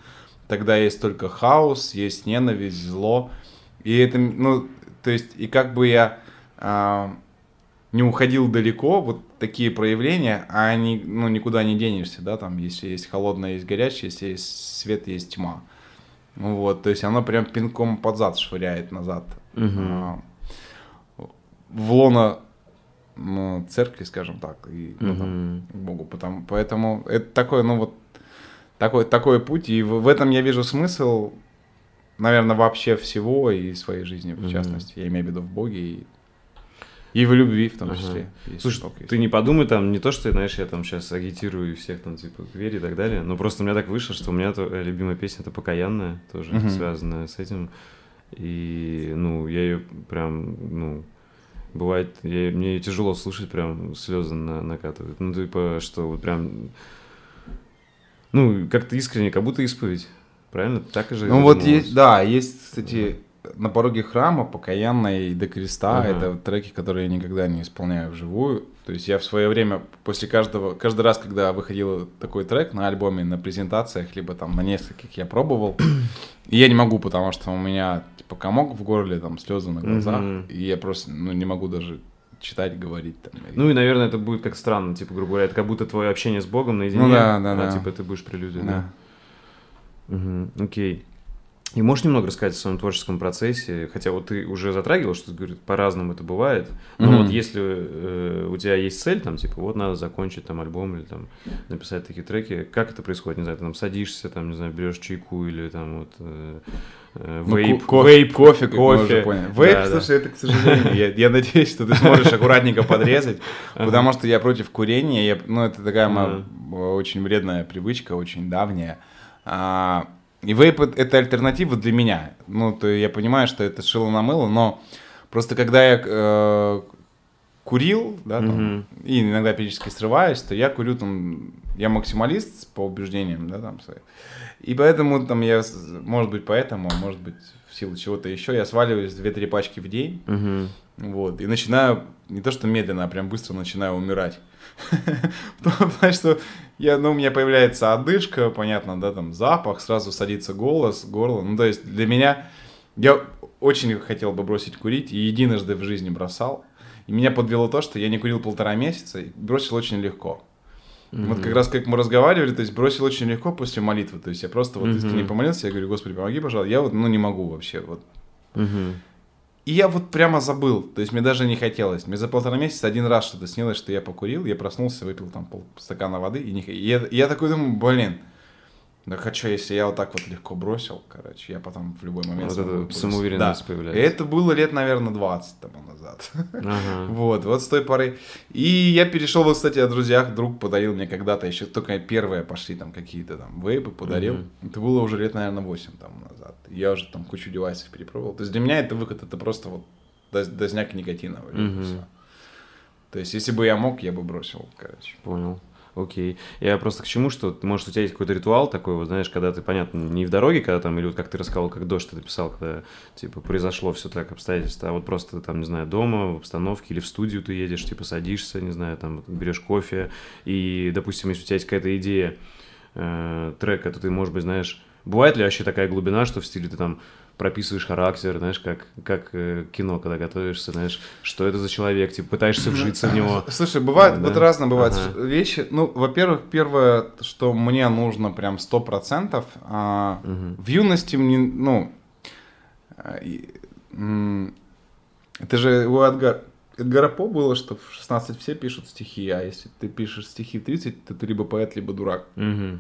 тогда есть только хаос, есть ненависть, зло. И это, ну, то есть, и как бы я а, не уходил далеко, вот такие проявления, а они, ну, никуда не денешься, да, там, если есть холодное, есть горячее, если есть свет, есть тьма. Вот, то есть оно прям пинком под зад швыряет назад. Угу. В лоно ну, церкви, скажем так, и ну, там, к Богу. Потому, поэтому это такой, ну вот, такой, такой путь, и в, в этом я вижу смысл, наверное, вообще всего и своей жизни, в частности. Я имею в виду в Боге и и в любви в том числе. Ага. Слушай, ты не подумай там, не то, что, знаешь, я там сейчас агитирую всех там, типа, к вере и так далее, но просто у меня так вышло, что у меня то, любимая песня это «Покаянная», тоже угу. связанная с этим. И, ну, я ее прям, ну, бывает, я, мне тяжело слушать, прям слезы на, накатывают. Ну, типа, что вот прям, ну, как-то искренне, как будто исповедь. Правильно? Так же. Ну, вот есть, да, есть, кстати, на пороге храма, покаянной и до креста. Ага. Это треки, которые я никогда не исполняю вживую. То есть я в свое время, после каждого, каждый раз, когда выходил такой трек на альбоме, на презентациях, либо там на нескольких, я пробовал. И я не могу, потому что у меня типа комок в горле, там слезы на глазах. Угу. И я просто ну, не могу даже читать, говорить. Там, ну и, наверное, это будет как странно, типа, грубо говоря, это как будто твое общение с Богом наедине, ну, да, да, а да. типа ты будешь прелюдией, да. да? Угу, окей. И можешь немного рассказать о своем творческом процессе, хотя вот ты уже затрагивал, что говорит, по-разному это бывает, но mm-hmm. вот если э, у тебя есть цель, там, типа, вот надо закончить там альбом или там написать такие треки, как это происходит, не знаю, ты там садишься, там, не знаю, берешь чайку или там вот э, э ну, вейп, ну, кофе, вейп, кофе, кофе. Вейп, да, слушай, да. это, к сожалению, я, я надеюсь, что ты сможешь аккуратненько подрезать, потому что я против курения, я, ну, это такая моя очень вредная привычка, очень давняя, а, и вейп это альтернатива для меня. Ну, то я понимаю, что это шило на мыло, но просто когда я э, курил, да, там, mm-hmm. и иногда периодически срываюсь, то я курю там, я максималист по убеждениям, да, там своим. И поэтому там я, может быть, поэтому, может быть, в силу чего-то еще, я сваливаюсь 2-3 пачки в день, mm-hmm. Вот, и начинаю, не то что медленно, а прям быстро начинаю умирать. Потому что я, ну, у меня появляется одышка, понятно, да, там запах, сразу садится голос, горло. Ну, то есть для меня, я очень хотел бы бросить курить, и единожды в жизни бросал. И меня подвело то, что я не курил полтора месяца, и бросил очень легко. Mm-hmm. Вот как раз как мы разговаривали, то есть бросил очень легко после молитвы. То есть я просто вот mm-hmm. искренне помолился, я говорю, Господи, помоги, пожалуйста. Я вот, ну, не могу вообще. Вот. Mm-hmm. И я вот прямо забыл, то есть мне даже не хотелось. Мне за полтора месяца один раз что-то снилось, что я покурил, я проснулся, выпил там полстакана воды, и, не... и, я, и я такой думаю, блин, да хочу, если я вот так вот легко бросил, короче, я потом в любой момент... Вот это самоуверенность да. появляется. И это было лет, наверное, 20 тому назад. Ага. вот, вот с той поры. И я перешел, вот, кстати, о друзьях. Друг подарил мне когда-то, еще только первые пошли там какие-то там вейпы, подарил. Угу. Это было уже лет, наверное, 8 там назад. Я уже там кучу девайсов перепробовал. То есть для меня это выход, это просто вот дозняк никотина. Угу. То есть если бы я мог, я бы бросил, короче. Понял. Окей. Я просто к чему, что, может, у тебя есть какой-то ритуал такой, вот, знаешь, когда ты, понятно, не в дороге, когда там, или вот как ты рассказал, как дождь ты писал, когда, типа, произошло все так, обстоятельства, а вот просто там, не знаю, дома, в обстановке или в студию ты едешь, типа, садишься, не знаю, там, берешь кофе, и, допустим, если у тебя есть какая-то идея э, трека, то ты, может быть, знаешь, бывает ли вообще такая глубина, что в стиле ты там прописываешь характер, знаешь, как, как э, кино, когда готовишься, знаешь, что это за человек, типа, пытаешься вжиться в него. Слушай, бывает, да? вот разные бывают ага. вещи. Ну, во-первых, первое, что мне нужно прям сто процентов, а, угу. в юности мне, ну, э, это же у Эдгар, Эдгара По было, что в 16 все пишут стихи, а если ты пишешь стихи в 30, то ты либо поэт, либо дурак. Угу.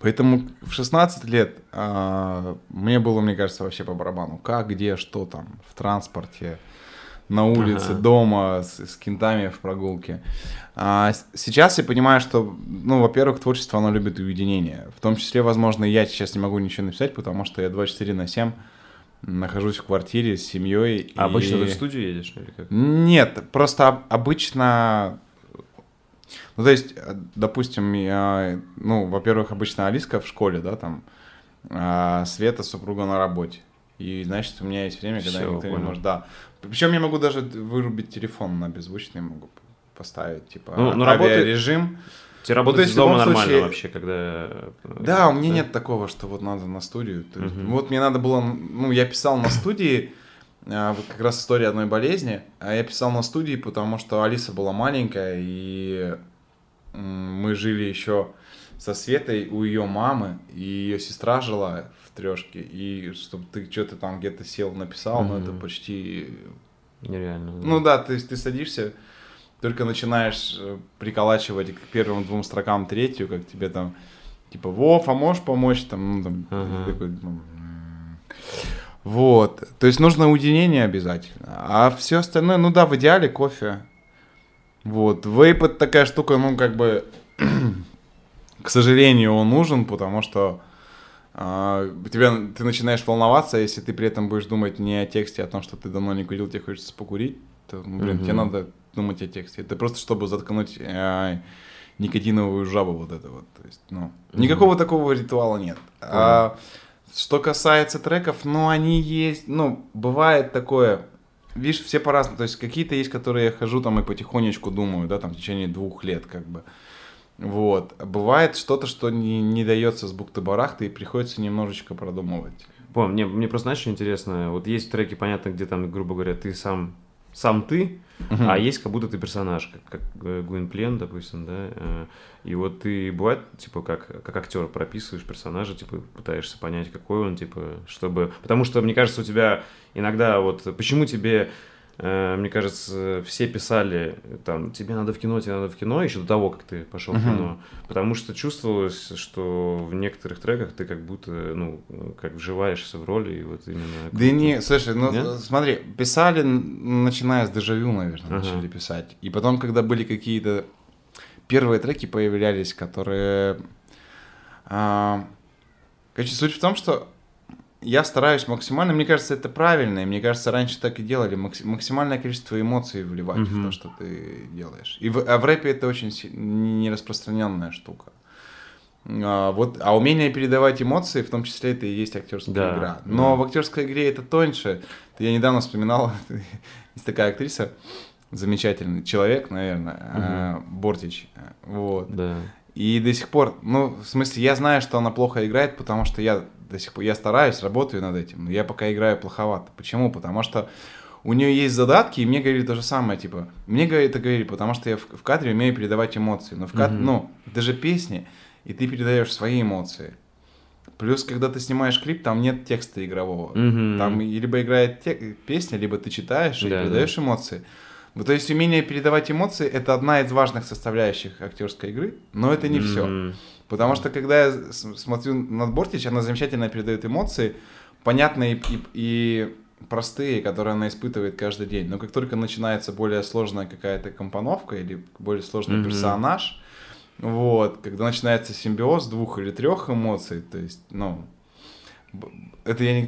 Поэтому в 16 лет а, мне было, мне кажется, вообще по барабану. Как, где, что там, в транспорте, на улице, ага. дома, с, с кентами в прогулке. А, сейчас я понимаю, что, ну, во-первых, творчество, оно любит уединение. В том числе, возможно, я сейчас не могу ничего написать, потому что я 24 на 7 нахожусь в квартире с семьей. А и- обычно ты в студию едешь или как? Нет, просто об- обычно... Ну, то есть, э, допустим, я, ну, во-первых, обычно Алиска в школе, да, там, а Света, супруга на работе. И, значит, у меня есть время, когда Всё, никто не понял. может, да. Причем я могу даже вырубить телефон на беззвучный, могу поставить, типа, Ну, ну, работает- авиарежим. Тебе работать есть из дома нормально случае- вообще, когда... э, Да, у меня нет такого, что вот надо на студию. Мгм. Вот мне надо было, ну, я писал на студии, а, вот как раз история одной болезни, а я писал на студии, потому что Алиса была маленькая, и мы жили еще со Светой у ее мамы, и ее сестра жила в трешке, и чтобы ты что-то там где-то сел, написал, ну, это Мгм. почти Нереально. ну да, есть ты садишься, только начинаешь э, приколачивать к первым двум строкам третью, как тебе там, типа, Вов, а можешь помочь? Там, ну, там, ты такой, ну, вот. То есть нужно уединение обязательно. А все остальное, ну да, в идеале кофе. Вот. Вейп это такая штука, ну, как бы, к сожалению, он нужен, потому что у тебя, ты начинаешь волноваться, если ты при этом будешь думать не о тексте, а о том, что ты давно не курил, тебе хочется покурить, то, ну, блин, Мгм. тебе надо думать о тексте. Это просто чтобы заткнуть э, никотиновую жабу вот это вот. То есть, ну, Мгм. никакого такого ритуала нет. А, что касается треков, ну, они есть, ну, бывает такое, видишь, все по-разному, то есть какие-то есть, которые я хожу там и потихонечку думаю, да, там в течение двух лет как бы. Вот. Бывает что-то, что не, не дается с бухты-барахты, и приходится немножечко продумывать. Помню, мне, мне просто, знаешь, что интересно, вот есть треки, понятно, где там, грубо говоря, ты сам, сам ты, Мгм. а есть как будто ты персонаж, как, как э, Гуинплен, допустим, да, э, и вот ты, бывает, типа, как, как актер прописываешь персонажа, типа, пытаешься понять, какой он, типа, чтобы... Потому что, мне кажется, у тебя иногда вот... Почему тебе, э, мне кажется, все писали, там, тебе надо в кино, тебе надо в кино, еще до того, как ты пошел в Мгм. кино, потому что чувствовалось, что в некоторых треках ты как будто, ну, как вживаешься в роли, и вот именно... Да не, слушай, ну Нет? смотри, писали, начиная с дежавю, наверное, Ага. начали писать. И потом, когда были какие-то первые треки появлялись, которые... а, короче, суть в том, что я стараюсь максимально, мне кажется, это правильно, и мне кажется, раньше так и делали, макс- максимальное количество эмоций вливать в Мгм. то, что ты делаешь. И в, а в рэпе это очень си- не распространенная штука. А, вот, а умение передавать эмоции, в том числе, это и есть актерская Да, игра. Но да. в актерской игре это тоньше. Я недавно вспоминал, есть такая актриса, замечательный человек, наверное, а, Бортич. Вот. Да. И до сих пор, ну, в смысле, я знаю, что она плохо играет, потому что я до сих пор, я стараюсь, работаю над этим, но я пока играю плоховато. Почему? Потому что у нее есть задатки, и мне говорили то же самое, типа, мне это говорили, потому что я в, в кадре умею передавать эмоции, но в кадре, Мгм. ну, это же песни, и ты передаешь свои эмоции. Плюс, когда ты снимаешь клип, там нет текста игрового. Мгм. Там либо играет те- песня, либо ты читаешь и Да, передаешь эмоции. То есть умение передавать эмоции это одна из важных составляющих актерской игры, но это не все. Потому что когда я смотрю на Бортич, она замечательно передает эмоции, понятные и, и- простые, которые она испытывает каждый день. Но как только начинается более сложная какая-то компоновка или более сложный персонаж, вот, когда начинается симбиоз двух или трех эмоций, то есть, ну, это я не...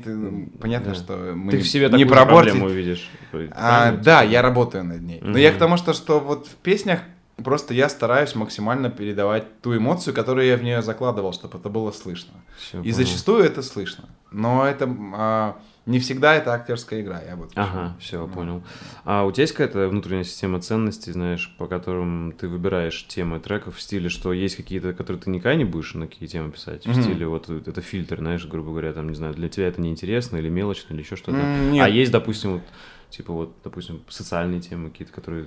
Понятно, Да. что мы Ты не, в себе не такую проблему видишь. А, да, я работаю над ней. Но Мгм. я к тому, что, что вот в песнях просто я стараюсь максимально передавать ту эмоцию, которую я в нее закладывал, чтобы это было слышно. Всё, И понял. зачастую это слышно. Но это а, не всегда это актерская игра. Я вот Ага, все, Ну. понял. А у тебя есть какая-то внутренняя система ценностей, знаешь, по которым ты выбираешь темы треков в стиле, что есть какие-то, которые ты никогда не будешь на какие темы писать? В Мгм. стиле вот это фильтр, знаешь, грубо говоря, там, не знаю, для тебя это неинтересно или мелочно, или еще что-то. Нет. А есть, допустим, вот, типа вот, допустим, социальные темы какие-то, которые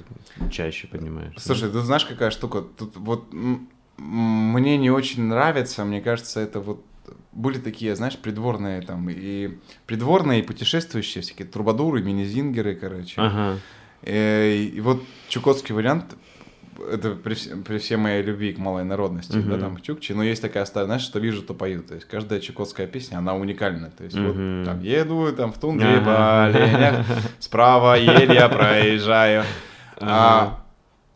чаще поднимаешь. Слушай, ты знаешь, какая штука? Тут вот мне не очень нравится, мне кажется, это вот были такие, знаешь, придворные там и придворные и путешествующие всякие трубадуры, мини-зингеры, короче. Ага. Э, И вот чукотский вариант, это при, при всей моей любви к малой народности, да, Мгм. там, к чукче, но есть такая старая, знаешь, что вижу, то пою. То есть каждая чукотская песня, она уникальна. То есть Мгм. вот там еду, там в тундре Ага. по оленях, справа еле я проезжаю. А, Ага.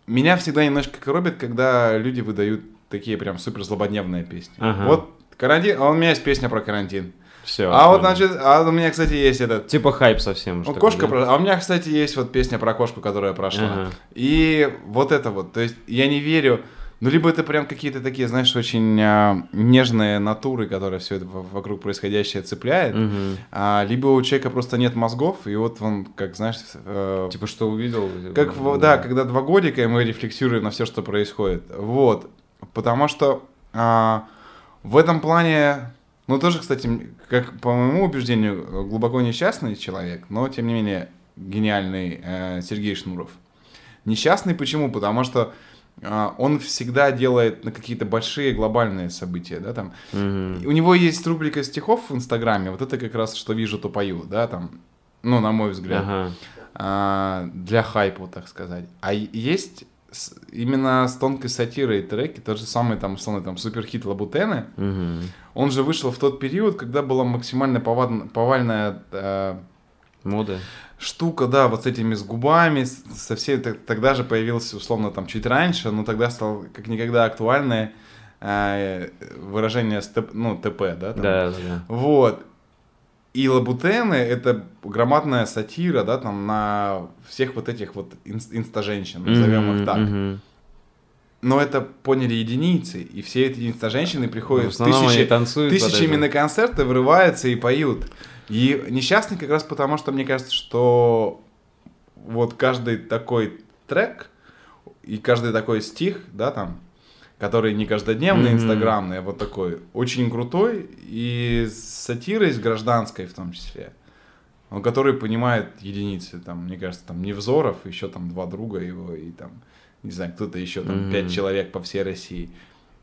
меня всегда немножко коробит, когда люди выдают такие прям супер злободневные песни. Ага. Вот карантин, а у меня есть песня про карантин. Все. А вот, значит, а у меня, кстати, есть этот... Типа хайп совсем. Ну, кошка про... А у меня, кстати, есть вот песня про кошку, которая прошла. Ага. И вот это вот. То есть я не верю... Ну, либо это прям какие-то такие, знаешь, очень а, нежные натуры, которые все это вокруг происходящее цепляет. Мгм. А, либо у человека просто нет мозгов, и вот он, как, знаешь, э, Типа что увидел? как, в- да, когда два годика, и мы рефлексируем на все, что происходит. Вот. Потому что а, в этом плане, ну, тоже, кстати, как по моему убеждению, глубоко несчастный человек, но, тем не менее, гениальный э, Сергей Шнуров. Несчастный почему? Потому что а, он всегда делает на какие-то большие глобальные события, да, там. Мгм. У него есть рубрика стихов в Инстаграме, вот это как раз, что вижу, то пою, да, там, ну, на мой взгляд Ага. а, для хайпа, так сказать. А есть с- именно с тонкой сатирой треки, тот же самый там, условно, там, суперхит Лабутены, Мгм. он же вышел в тот период, когда была максимально повадна- повальная э, Мода. штука, да, вот с этими с губами, со всей, тогда же появился, условно, там, чуть раньше, но тогда стало как никогда актуальное э, выражение СТП, ну, ТП, да, там. Да, да. Вот. И лабутены — это громадная сатира, да, там, на всех вот этих вот инс- инста-женщин, назовем их Мгм, так. мгм. Но это поняли единицы, и все эти инста-женщины приходят Ну, В тысячи, танцуют тысячами на концерты, врываются и поют. И несчастный как раз потому, что мне кажется, что вот каждый такой трек и каждый такой стих, да, там, который не каждодневный, Мгм. инстаграмный, а вот такой, очень крутой и с сатирой, с гражданской в том числе, но который понимает единицы, там, мне кажется, там, Невзоров, еще там два друга его, и там, не знаю, кто-то еще, там, Мгм. пять человек по всей России.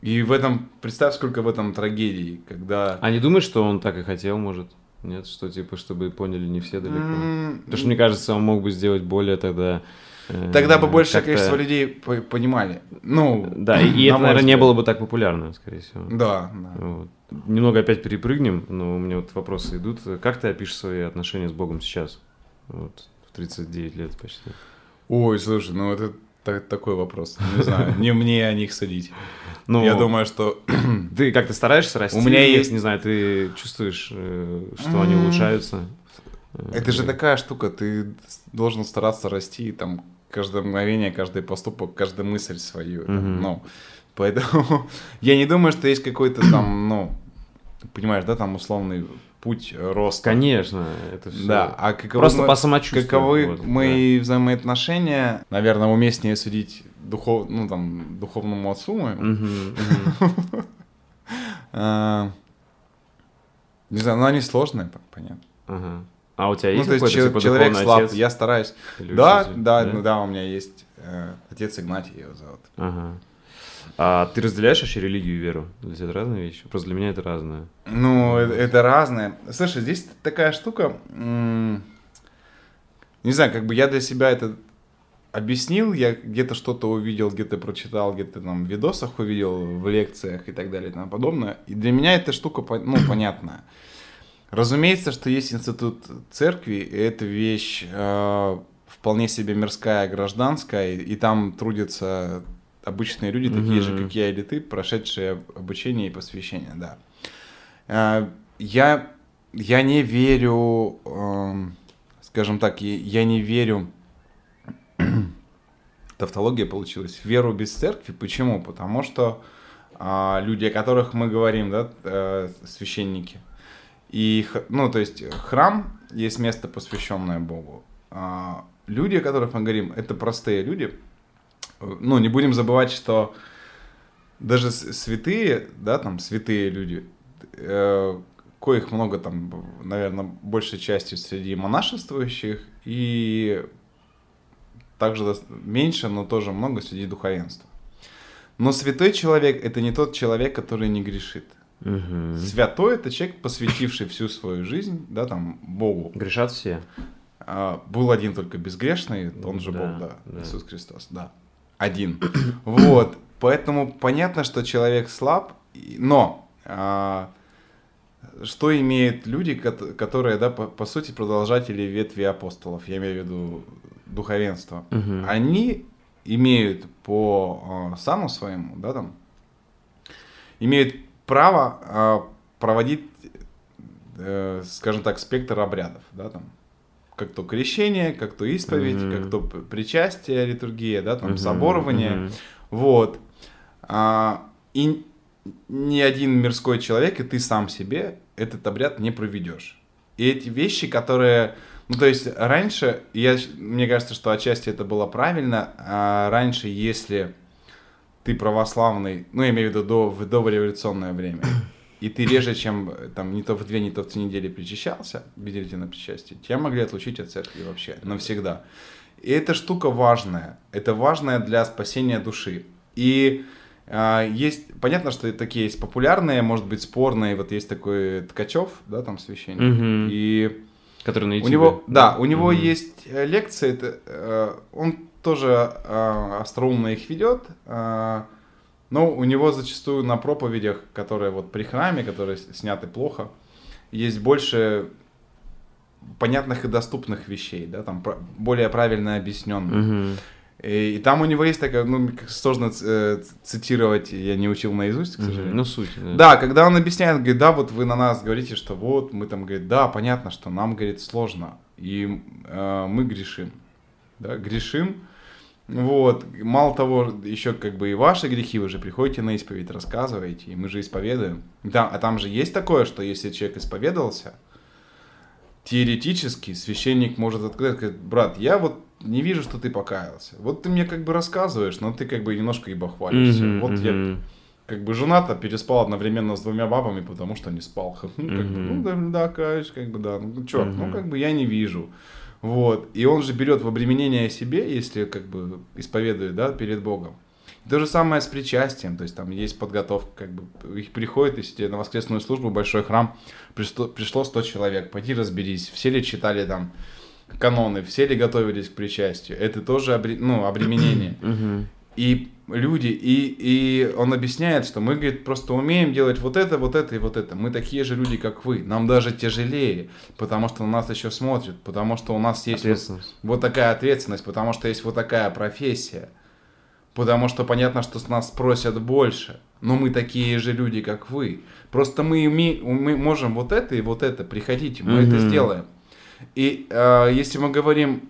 И в этом, представь, сколько в этом трагедии, когда... А не думаешь, что он так и хотел, может? Нет, что типа, чтобы поняли не все далеко. М, Потому что, мне кажется, он мог бы сделать более тогда... э, Тогда бы большее количество людей по- понимали. Ну, Да, и, это, наверное, не было бы так популярно, скорее всего. Да. Вот. Немного опять перепрыгнем, но у меня вот вопросы идут. Как ты опишешь свои отношения с Богом сейчас? Вот, в 39 лет почти. Ой, слушай, ну это та- такой вопрос. Не знаю, не мне о них судить. Ну, Я думаю, что... ты как-то стараешься расти? У меня есть- Не знаю, ты чувствуешь, э, что они улучшаются? Э, Это же такая штука, ты должен стараться расти, там, каждое мгновение, каждый поступок, каждая мысль свою. там, Мгм. Ну, поэтому я не думаю, что есть какой-то там, ну, понимаешь, да, там условный путь роста. Конечно, это все. Да, а каковы Просто мы- по самочувствию. Каковы вот, мои взаимоотношения, наверное, уместнее судить духов, ну, там, духовному отцу да. моему. А, Не знаю, но они сложные, понятно. А у тебя Ну, есть то есть типа, человек слаб, отец? я стараюсь. Или Да, учитель? да, ну да, у меня есть э, отец Игнатий его зовут. Ага. А ты разделяешь вообще религию и веру? Для тебя это разные вещи? Просто для меня это разное. Ну, э- это разное. Слушай, здесь такая штука, не знаю, как бы я для себя это объяснил, я где-то что-то увидел, где-то прочитал, где-то там в видосах увидел, в лекциях и так далее и тому подобное. И для меня эта штука, ну, понятная. Разумеется, что есть институт церкви, и это вещь э, вполне себе мирская, гражданская, и, и там трудятся обычные люди, такие же, как я или ты, прошедшие об- обучение и посвящение, да. Э, я, я не верю, эм, скажем так, я- я не верю, тавтология получилась, в веру без церкви. Почему? Потому что а, люди, о которых мы говорим, да, э, священники, и, ну, то есть храм есть место, посвященное Богу. А, люди, о которых мы говорим, это простые люди. Э, Ну, не будем забывать, что даже святые, да, там, святые люди, э, коих много там, наверное, большей частью среди монашествующих, и также меньше, но тоже много среди духовенства. Но святой человек это не тот человек, который не грешит. Мгм. Святой это человек, посвятивший всю свою жизнь, да, там, Богу. Грешат все. А, был один только безгрешный, он же Да, Бог, да, да. Иисус Христос, да. Один. Вот. Поэтому понятно, что человек слаб, но а, что имеют люди, кот- которые, да, по, по сути, продолжатели ветви апостолов, я имею в виду духовенство. Мгм. Они имеют по а, сану своему, да, там, имеют право а, проводить э, скажем так, спектр обрядов, да, там, как то крещение, как то исповедь, mm-hmm. как то причастие, литургия, да, там, mm-hmm. соборование, mm-hmm. вот. А, и ни один мирской человек, и ты сам себе этот обряд не проведешь. И эти вещи, которые... Ну, то есть раньше, я, мне кажется, что отчасти это было правильно, а раньше, если ты православный, ну, я имею в виду до, в дореволюционное время, и ты реже, чем там не то в две, не то в три недели причащался, видите на причастие, тебя могли отлучить от церкви вообще навсегда. И эта штука важная. Это важная для спасения души. И а, есть, понятно, что такие есть популярные, может быть, спорные. Вот есть такой Ткачев, да, там священник. Угу. И который на YouTube. У него, да, у него угу. есть э, лекции. Это, э, он тоже э, остроумно их ведет. Но у него зачастую на проповедях, которые вот при храме, которые сняты плохо, есть больше понятных и доступных вещей, да, там более правильно объясненных. Угу. И, и там у него есть такая, ну, сложно э, цитировать, я не учил наизусть, к сожалению. Mm-hmm. Ну, суть. Да. да, когда он объясняет, говорит, да, вот вы на нас говорите, что вот, мы там, говорит, да, понятно, что нам, говорит, сложно, и э, мы грешим, да, грешим, вот, мало того, еще как бы и ваши грехи, вы же приходите на исповедь, рассказываете, и мы же исповедуем. Да, а там же есть такое, что если человек исповедовался, теоретически священник может отказать, сказать, брат, я вот не вижу, что ты покаялся. Вот ты мне как бы рассказываешь, но ты как бы немножко и бахвалишься. Mm-hmm, вот mm-hmm. я как бы женат, переспал одновременно с двумя бабами, потому что не спал. Ну, как бы, ну да, да, каюсь, как бы, да. Ну, черт, mm-hmm. ну, как бы я не вижу. Вот. И он же берет в обременение себе, если как бы исповедует, да, перед Богом. То же самое с причастием, то есть там есть подготовка, как бы их приходит, если на воскресную службу, большой храм, пришло, пришло 100 человек, пойди разберись, все ли читали там каноны, все ли готовились к причастию, это тоже обре, ну, обременение. И люди, и, и он объясняет, что мы, говорит, просто умеем делать вот это, вот это и вот это. Мы такие же люди, как вы. Нам даже тяжелее, потому что на нас еще смотрят, потому что у нас есть вот, вот такая ответственность, потому что есть вот такая профессия. Потому что понятно, что с нас спросят больше. Но мы такие же люди, как вы. Просто мы, уме, мы можем вот это и вот это. Приходите, мы mm-hmm. это сделаем. И э, если мы говорим,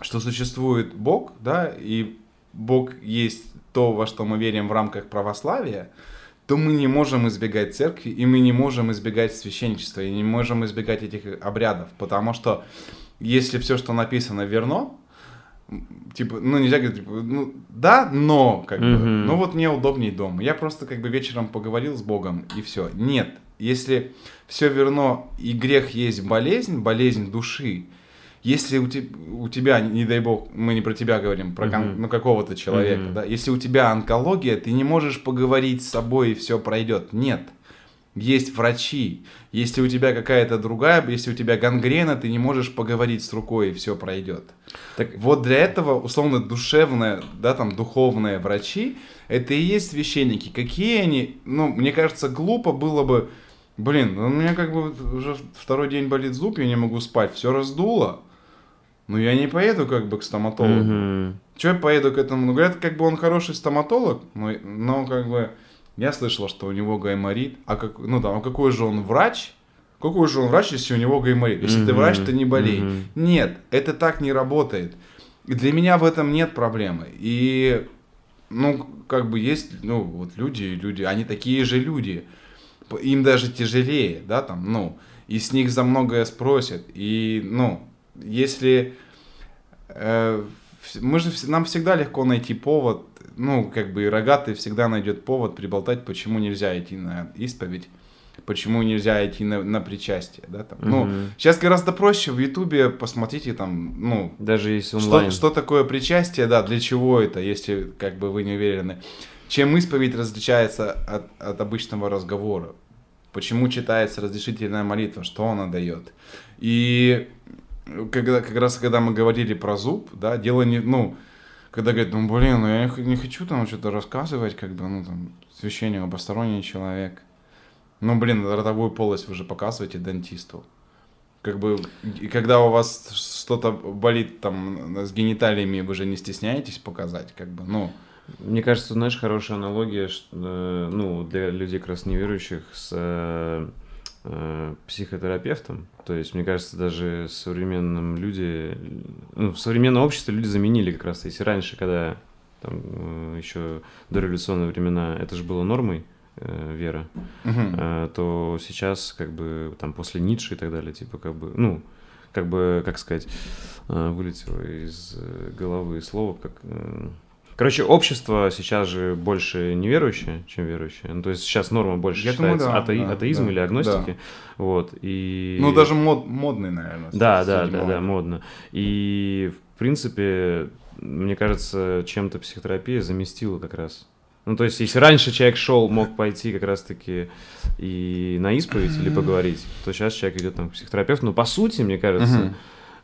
что существует Бог, да, и Бог есть то, во что мы верим в рамках православия, то мы не можем избегать церкви, и мы не можем избегать священничества, и не можем избегать этих обрядов, потому что если все, что написано, верно, типа, ну нельзя говорить, типа, ну да, но, как mm-hmm. бы, ну вот мне удобнее дома. Я просто как бы вечером поговорил с Богом, и все. Нет, если все верно и грех есть болезнь, болезнь души, если у, te, у тебя, не дай бог, мы не про тебя говорим, про uh-huh. ну, какого-то человека, uh-huh. да, если у тебя онкология, ты не можешь поговорить с собой и все пройдет. Нет. Есть врачи. Если у тебя какая-то другая, если у тебя гангрена, ты не можешь поговорить с рукой и все пройдет. Так... Вот для этого, условно, душевные, да, там, духовные врачи, это и есть священники. Какие они, ну, мне кажется, глупо было бы Блин, ну, у меня как бы уже второй день болит зуб, я не могу спать, все раздуло. Ну я не поеду как бы к стоматологу. Mm-hmm. Че я поеду к этому? Ну говорят, как бы он хороший стоматолог, но, но как бы я слышал, что у него гайморит. А как, ну там, а какой же он врач? Какой же он врач, если у него гайморит? Если mm-hmm. ты врач, ты не болей. Mm-hmm. Нет, это так не работает. И для меня в этом нет проблемы. И ну как бы есть, ну вот люди, люди, они такие же люди им даже тяжелее, да, там, ну, и с них за многое спросят. И, ну, если э, мы же нам всегда легко найти повод, ну, как бы и рогатый всегда найдет повод приболтать, почему нельзя идти на исповедь, почему нельзя идти на, на причастие, да, там. Угу. Ну, сейчас гораздо проще в Ютубе посмотрите там, ну, даже если онлайн. Что, что такое причастие, да, для чего это, если как бы вы не уверены. Чем исповедь различается от, от обычного разговора? Почему читается разрешительная молитва? Что она дает? И когда, как раз когда мы говорили про зуб, да, дело не, ну, когда говорят, ну, блин, ну, я не хочу там что-то рассказывать, как бы, ну, там, священник, посторонний человек. Ну, блин, ротовую полость вы же показываете дантисту. Как бы, и когда у вас что-то болит там с гениталиями, вы же не стесняетесь показать, как бы, ну... Мне кажется, знаешь, хорошая аналогия, что, э, ну, для людей как раз неверующих с э, психотерапевтом. То есть, мне кажется, даже современном люди, ну, в современном обществе люди заменили как раз. Если раньше, когда там э, еще до революционные времена это же было нормой, э, вера, э, то сейчас как бы там после Ницше и так далее, типа как бы, ну, как бы, как сказать, э, вылетело из головы слово, как... э, Короче, общество сейчас же больше неверующее, чем верующее. Ну, то есть сейчас норма больше Я думаю, считается да, атеи- да, атеизм да, или агностики. Вот, и... Ну, даже мод, модный, наверное. Да, да, да, да, модно. И, в принципе, мне кажется, чем-то психотерапия заместила как раз. Ну, то есть, если раньше человек шел, мог пойти как раз-таки и на исповедь или поговорить, то сейчас человек идет там к психотерапевту. Но, по сути, мне кажется,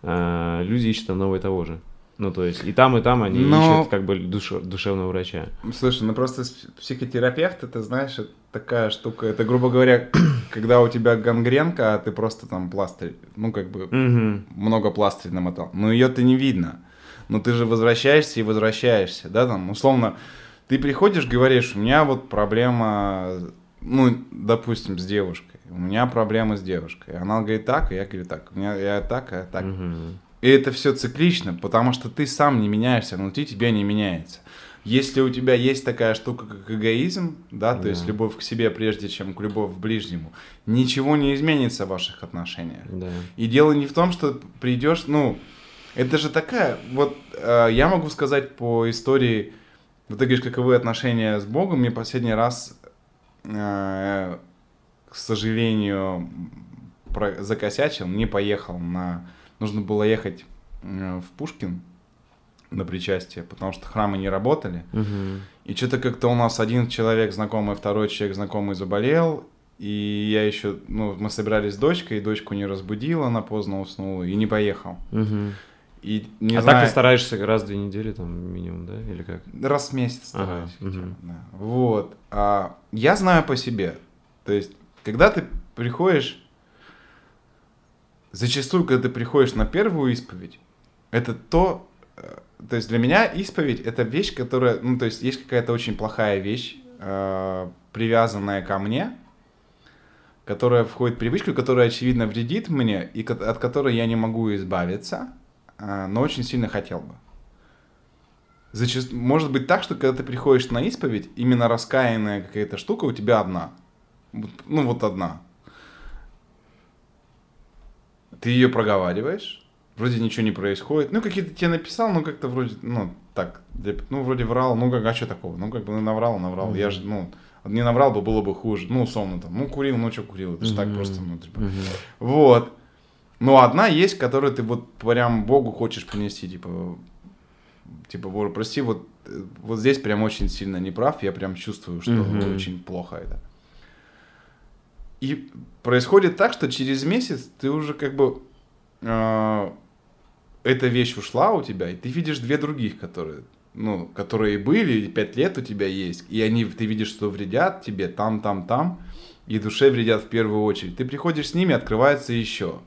э, люди ищут одного и того же. Ну, то есть, и там, и там они Но- ищут как бы душ- душевного врача. Слушай, ну просто психотерапевт, это, знаешь, это такая штука, это, грубо говоря, когда у тебя гангренка, а ты просто там пластырь, ну, как бы, Мгм. много пластырь намотал. Но ее-то не видно. Но ты же возвращаешься и возвращаешься, да, там, условно, ты приходишь, говоришь, у меня вот проблема, ну, допустим, с девушкой. У меня проблема с девушкой. Она говорит так, и я говорю так. У меня я так, а я так. Мгм. И это все циклично, потому что ты сам не меняешься, внутри тебя не меняется. Если у тебя есть такая штука, как эгоизм, да, то Да. есть любовь к себе прежде, чем к любовь к ближнему, ничего не изменится в ваших отношениях. Да. И дело не в том, что придешь, ну, это же такая, вот э, я могу сказать по истории, вот ты говоришь, каковы отношения с Богом, мне последний раз, э, к сожалению, про- закосячил, не поехал на, нужно было ехать э, в Пушкин на причастие, потому что храмы не работали, Мгм. и что-то как-то у нас один человек знакомый, второй человек знакомый заболел, и я еще, ну, мы собирались с дочкой, и дочку не разбудила, она поздно уснула, и не поехал. Мгм. И не а знаю, так ты стараешься раз в две недели, там, минимум, да? Или как? раз в месяц Ага, стараюсь. мгм. да. Вот. А, я знаю по себе. То есть, когда ты приходишь, зачастую, когда ты приходишь на первую исповедь, это то, э, то есть для меня исповедь это вещь, которая, ну то есть есть какая-то очень плохая вещь, э, привязанная ко мне, которая входит в привычку, которая очевидно вредит мне и от которой я не могу избавиться, э, но очень сильно хотел бы. Зачаст... Может быть так, что когда ты приходишь на исповедь, именно раскаянная какая-то штука у тебя одна. Ну вот одна. Ты ее проговариваешь, вроде ничего не происходит. Ну, какие-то тебе написал, ну, как-то вроде, ну, так, ну, вроде врал, ну, как, а что такого? Ну, как бы, ну, наврал, наврал. Я же, ну, не наврал бы, было бы хуже. Ну, условно, там, ну, курил, ну, что курил, это же так просто, ну, типа. Вот. Но одна есть, которую ты вот прям Богу хочешь принести, типа, типа, Боже, прости, вот, э, вот здесь прям очень сильно неправ, я прям чувствую, что Мгм. очень плохо это. И происходит так, что через месяц ты уже как бы э, эта вещь ушла у тебя, и ты видишь две других, которые, ну, которые были, и пять лет у тебя есть, и они, ты видишь, что вредят тебе там, там, там, и душе вредят в первую очередь. Ты приходишь с ними, открывается еще.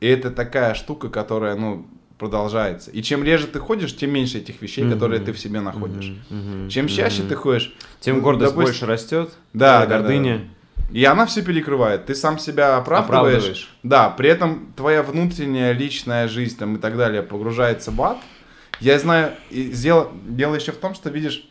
И это такая штука, которая, ну, продолжается. И чем реже ты ходишь, тем меньше этих вещей, Мгм. которые ты в себе находишь. Мгм. Мгм. Чем чаще Мгм. ты ходишь, Тем ну, гордость допустим- больше растет, Да, да, да, гордыня. И она все перекрывает. Ты сам себя оправдываешь. Оправдываешь. Да, при этом твоя внутренняя личная жизнь там, и так далее погружается в ад. Я знаю, и дело, дело еще в том, что видишь,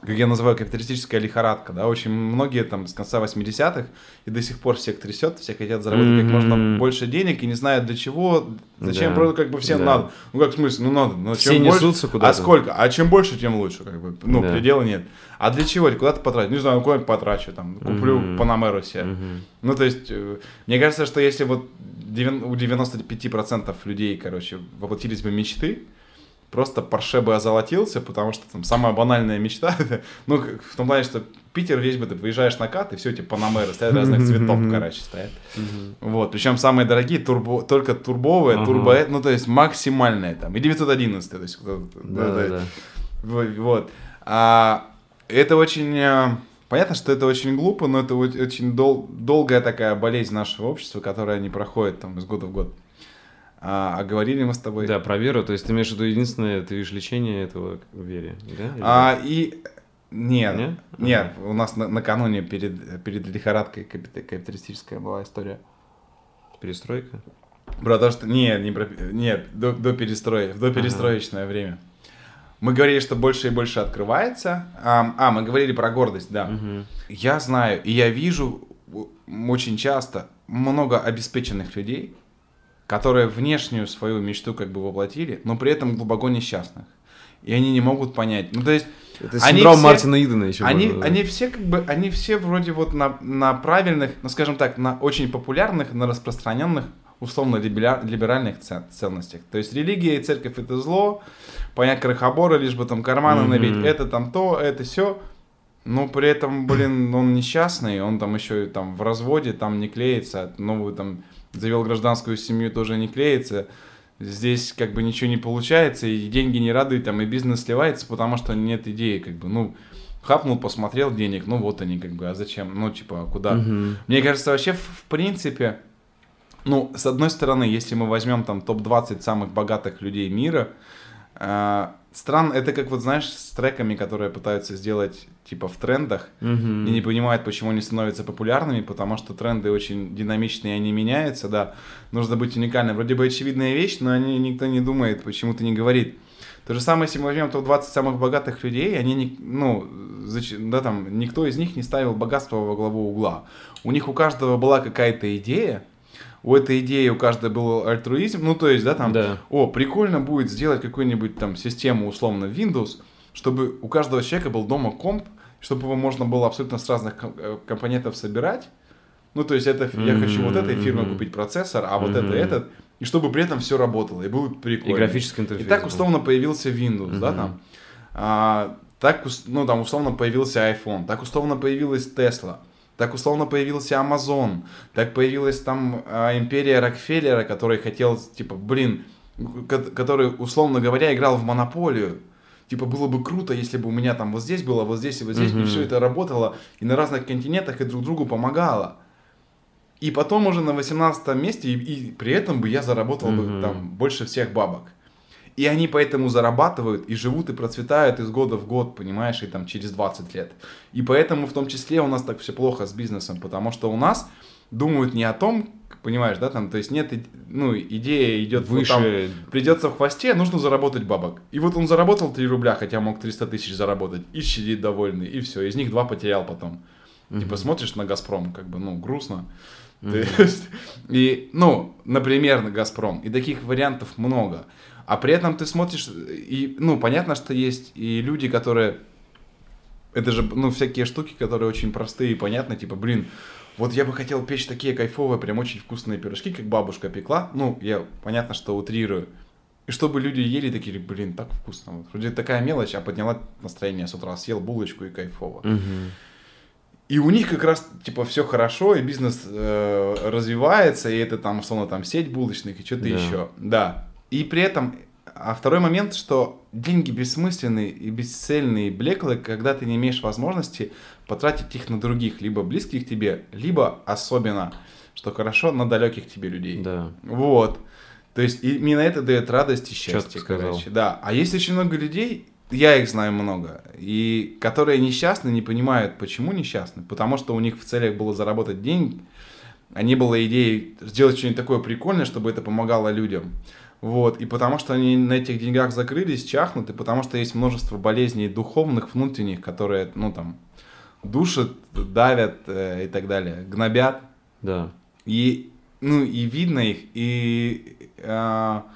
как я называю, капиталистическая лихорадка, да, очень многие там с конца 80-х и до сих пор всех трясет, все хотят заработать как можно больше денег и не знают для чего, зачем, Да. просто как бы всем Да. надо. Ну как в смысле, ну надо, но Все чем больше, несутся куда-то. а сколько, а чем больше, тем лучше, как бы, ну Да. предела нет. А для чего? Куда ты потратишь? Не знаю, куда-нибудь потрачу, там, куплю Мгм. Панамеру себе. Мгм. Ну, то есть, э, мне кажется, что если вот у 95% людей, короче, воплотились бы мечты, просто Порше бы озолотился, потому что там самая банальная мечта, ну, в том плане, что Питер весь бы, ты выезжаешь на кат, и все, эти Панамеры стоят разных цветов, короче, стоят. Вот, причем самые дорогие, турбо, только турбовые, турбо, ну, то есть максимальные там, и 911, то есть, вот. А, это очень... э, Понятно, что это очень глупо, но это очень дол- долгая такая болезнь нашего общества, которая не проходит там из года в год. А, а говорили мы с тобой... Да, про веру. То есть ты имеешь в виду единственное, ты видишь лечение этого в вере, да? Или А, и Нет, Нет? нет, у нас на- накануне перед, перед лихорадкой капит- капиталистическая была история. Перестройка? Про то, что... Нет, не про... Нет, до, до перестроя, в доперестроечное время. Мы говорили, что больше и больше открывается. А, а, мы говорили про гордость, да. Мгм. Я знаю, и я вижу очень часто много обеспеченных людей, которые внешнюю свою мечту как бы воплотили, но при этом глубоко несчастных. И они не могут понять. Ну, то есть... Это синдром все- Мартина Идена еще. Они, можно они все как бы, они все вроде вот на, на правильных, ну скажем так, на очень популярных, на распространенных, условно либера- либеральных ценностях. То есть религия и церковь это зло, понять крохобора, лишь бы там карманы Мгм. набить, это там то, это все. Но при этом, блин, он несчастный, он там еще и там в разводе, там не клеится, новую там завел гражданскую семью, тоже не клеится. Здесь как бы ничего не получается, и деньги не радуют, там и бизнес сливается, потому что нет идеи, как бы, ну, хапнул, посмотрел денег, ну вот они как бы, а зачем, ну типа, а куда? Мгм. Мне кажется, вообще, в, принципе, ну, с одной стороны, если мы возьмем там топ-20 самых богатых людей мира, э, стран, это как вот, знаешь, с треками, которые пытаются сделать, типа, в трендах, Мгм. и не понимают, почему они становятся популярными, потому что тренды очень динамичные, они меняются, да. Нужно быть уникальным. Вроде бы очевидная вещь, но они, никто не думает, почему-то не говорит. То же самое, если мы возьмем топ-20 самых богатых людей, они, не, ну, да, там, никто из них не ставил богатство во главу угла. У них у каждого была какая-то идея, у этой идеи у каждого был альтруизм, ну, то есть, да, там, Да. о, прикольно будет сделать какую-нибудь там систему, условно, Windows, чтобы у каждого человека был дома комп, чтобы его можно было абсолютно с разных э, компонентов собирать. Ну, то есть, это я Мгм, хочу вот этой фирмы купить процессор, а вот Мгм. это этот, и чтобы при этом все работало, и было И прикольно. графический И интерфейс. так был. условно появился Windows, да, Мгм. там. А, так, ну, там условно появился iPhone, так условно появилась Tesla, так условно появился Amazon, так появилась там а, империя Рокфеллера, который хотел, типа, блин, ко- который, условно говоря, играл в монополию. Типа, было бы круто, если бы у меня там вот здесь было, вот здесь и вот здесь, и Мгм. все это работало, и на разных континентах, и друг другу помогало. И потом уже на 18 месте, и, и при этом бы я заработал бы Мгм. там больше всех бабок. И они поэтому зарабатывают и живут и процветают из года в год, понимаешь, и там через 20 лет. И поэтому в том числе у нас так все плохо с бизнесом, потому что у нас думают не о том, понимаешь, да, там, то есть нет, ну, идея идет вот там, Выше. придется в хвосте, нужно заработать бабок. И вот он заработал 3 рубля, хотя мог 300 тысяч заработать, и сидит довольный, и все, из них два потерял потом. Типа смотришь на Газпром, как бы, ну, грустно. То есть, и, ну, например, на Газпром. И таких вариантов много. А при этом ты смотришь, и, ну, понятно, что есть и люди, которые... Это же, ну, всякие штуки, которые очень простые и понятны. Типа, блин, вот я бы хотел печь такие кайфовые, прям очень вкусные пирожки, как бабушка пекла. Ну, я, понятно, что утрирую. И чтобы люди ели такие, блин, так вкусно. Вот, вроде такая мелочь, а подняла настроение с утра, съел булочку и кайфово. И у них как раз, типа, все хорошо, и бизнес э, развивается, и это там, условно, там, сеть булочных и что-то Да. еще. Да. И при этом, а второй момент, что деньги бессмысленные и бесцельные, и блеклые, когда ты не имеешь возможности потратить их на других, либо близких тебе, либо особенно, что хорошо, на далеких тебе людей. Да. Вот. То есть именно это дает радость и счастье, сказал. короче. Да. А есть очень много людей, я их знаю много, и которые несчастны, не понимают, почему несчастны. Потому что у них в целях было заработать деньги, а не было идеи сделать что-нибудь такое прикольное, чтобы это помогало людям. Вот, и потому что они на этих деньгах закрылись, чахнут, и потому что есть множество болезней духовных, внутренних, которые, ну, там, душат, давят э, и так далее, гнобят. Да. И, ну, и видно их, и а,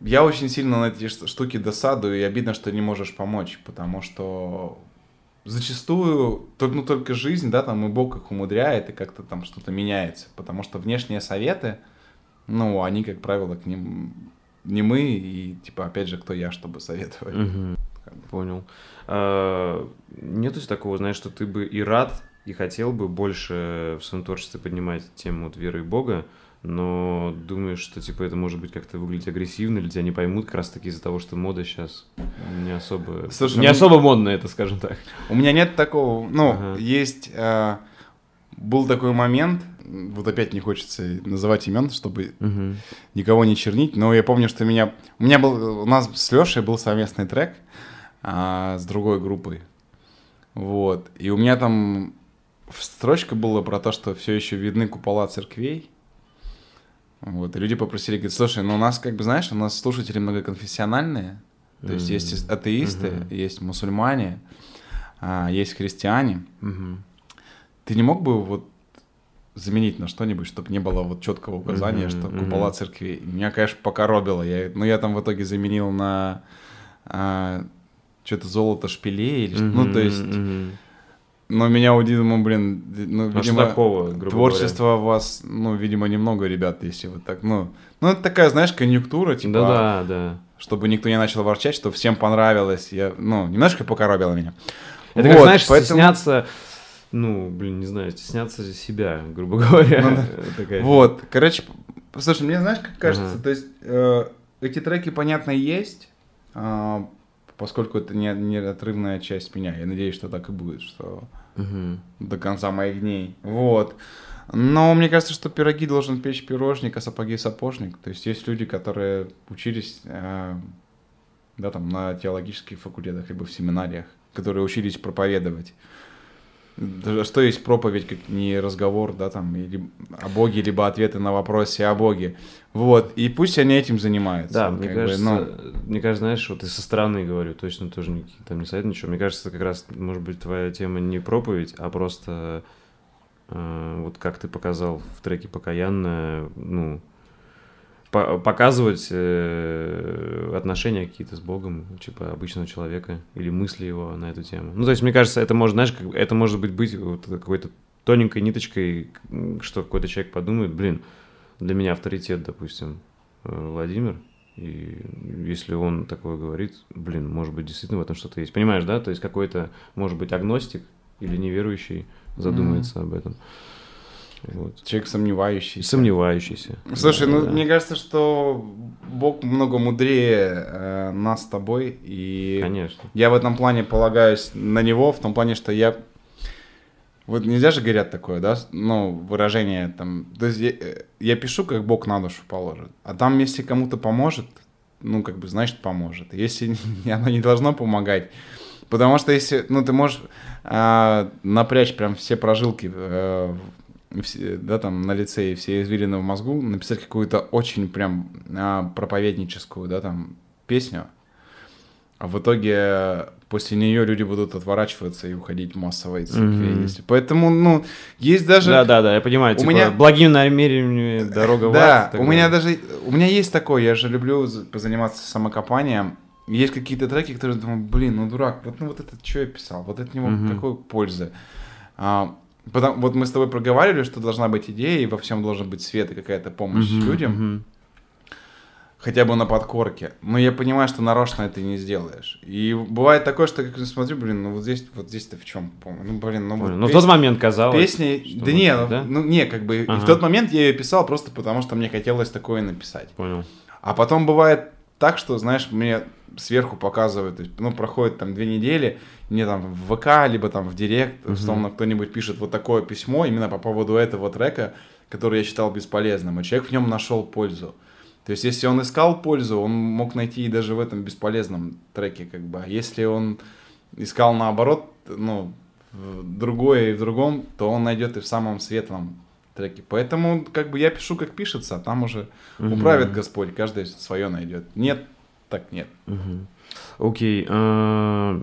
я очень сильно на эти штуки досадую, и обидно, что не можешь помочь, потому что зачастую только, ну, только жизнь, да, там и Бог их умудряет, и как-то там что-то меняется, потому что внешние советы, ну, они, как правило, к ним не мы, и, типа, опять же, кто я, чтобы советовать. Мгм. Понял. А, Нету такого, знаешь, что ты бы и рад, и хотел бы больше в своем творчестве поднимать тему вот веры и Бога, но думаешь, что типа это может быть как-то выглядеть агрессивно, или тебя не поймут как раз таки из-за того, что мода сейчас не особо... Слушай, не ну- особо модная, это скажем так. У меня нет такого, ну, Ага. есть, э, был такой момент, вот опять не хочется называть имен, чтобы Мгм. никого не чернить, но я помню, что меня, у меня был, у нас с Лешей был совместный трек, а, с другой группой. Вот. И у меня там строчка была про то, что все еще видны купола церквей. Вот. И люди попросили, говорят, слушай, ну у нас, как бы, знаешь, у нас слушатели многоконфессиональные. То есть есть атеисты, mm-hmm. есть мусульмане, а, есть христиане. Mm-hmm. Ты не мог бы вот заменить на что-нибудь, чтобы не было вот четкого указания, mm-hmm, что купола mm-hmm. церкви. Меня, конечно, покоробило. Я, ну, я там в итоге заменил на а, что-то золото шпилей. Или, mm-hmm, ну, то есть... Mm-hmm. Но меня удивило, блин, ну, а видимо, такого, творчество говоря? вас, ну, видимо, немного, ребят, если вот так, ну, ну, это такая, знаешь, конъюнктура, типа, да, да, чтобы никто не начал ворчать, чтобы всем понравилось, я, ну, немножко покоробило меня. Это вот, как, знаешь, поэтому... стесняться, ну, блин, не знаю, стесняться себя, грубо говоря. Ну. Вот, короче, слушай, мне знаешь, как кажется, ага. то есть э, эти треки, понятно, есть, э, поскольку это не неотрывная часть меня. Я надеюсь, что так и будет, что угу. до конца моих дней. Вот. Но мне кажется, что пироги должен печь пирожник, а сапоги сапожник. То есть есть люди, которые учились э, да, там, на теологических факультетах, либо в семинариях, которые учились проповедовать. Что есть проповедь, как не разговор, да, там, или о Боге, либо ответы на вопросы о Боге. Вот, и пусть они этим занимаются. Да, мне кажется, бы, но... мне кажется, знаешь, вот и со стороны говорю, точно тоже не, там не совет ничего. Мне кажется, как раз, может быть, твоя тема не проповедь, а просто э, вот как ты показал в треке «Покаянная», ну, показывать э, отношения какие-то с Богом, типа обычного человека, или мысли его на эту тему. Ну, то есть, мне кажется, это может, знаешь, как, это может быть быть вот какой-то тоненькой ниточкой, что какой-то человек подумает, блин, для меня авторитет, допустим, э, Владимир, и если он такое говорит, блин, может быть, действительно в этом что-то есть. Понимаешь, да? То есть какой-то, может быть, агностик или неверующий задумается mm-hmm. об этом. Вот. Человек сомневающийся. Сомневающийся. Слушай, да, ну да. мне кажется, что Бог много мудрее э, нас с тобой. И Конечно. Я в этом плане полагаюсь на него, в том плане, что я. Вот нельзя же говорят такое, да, ну, выражение там. То есть я, я пишу, как Бог на душу положит. А там, если кому-то поможет, ну, как бы, значит, поможет. Если оно не должно помогать. Потому что если, ну, ты можешь э, напрячь прям все прожилки э, все, да, там на лице и все извилины в мозгу, написать какую-то очень прям а, проповедническую, да, там, песню, а в итоге после нее люди будут отворачиваться и уходить массово из церкви. Mm-hmm. Если... Поэтому, ну, есть даже... Да-да-да, я понимаю, у типа, меня... благим намерением дорога Да, у меня даже... У меня есть такое, я же люблю позаниматься самокопанием. Есть какие-то треки, которые думаю, блин, ну дурак, вот, ну вот это что я писал, вот от него mm-hmm. какой пользы. А, Потому, вот мы с тобой проговаривали, что должна быть идея, и во всем должен быть свет и какая-то помощь mm-hmm, людям. Mm-hmm. Хотя бы на подкорке. Но я понимаю, что нарочно это не сделаешь. И бывает такое, что я смотрю, блин, ну вот здесь, вот здесь-то в чем? Ну, блин, ну вот. Ну, в тот момент казалось. Песни. Да не, ну, да? ну не, как бы. Ага. И в тот момент я ее писал просто потому, что мне хотелось такое написать. Понял. А потом бывает так, что, знаешь, мне сверху показывают, то есть, ну, проходит там две недели, мне там в ВК, либо там в Директ, mm-hmm. условно, кто-нибудь пишет вот такое письмо именно по поводу этого трека, который я считал бесполезным, и человек в нем нашел пользу. То есть, если он искал пользу, он мог найти и даже в этом бесполезном треке, как бы. А если он искал наоборот, ну, в другое и в другом, то он найдет и в самом светлом треке. Поэтому, как бы, я пишу, как пишется, а там уже угу. управит Господь, каждый свое найдет. Нет, так нет. Угу. Окей. А,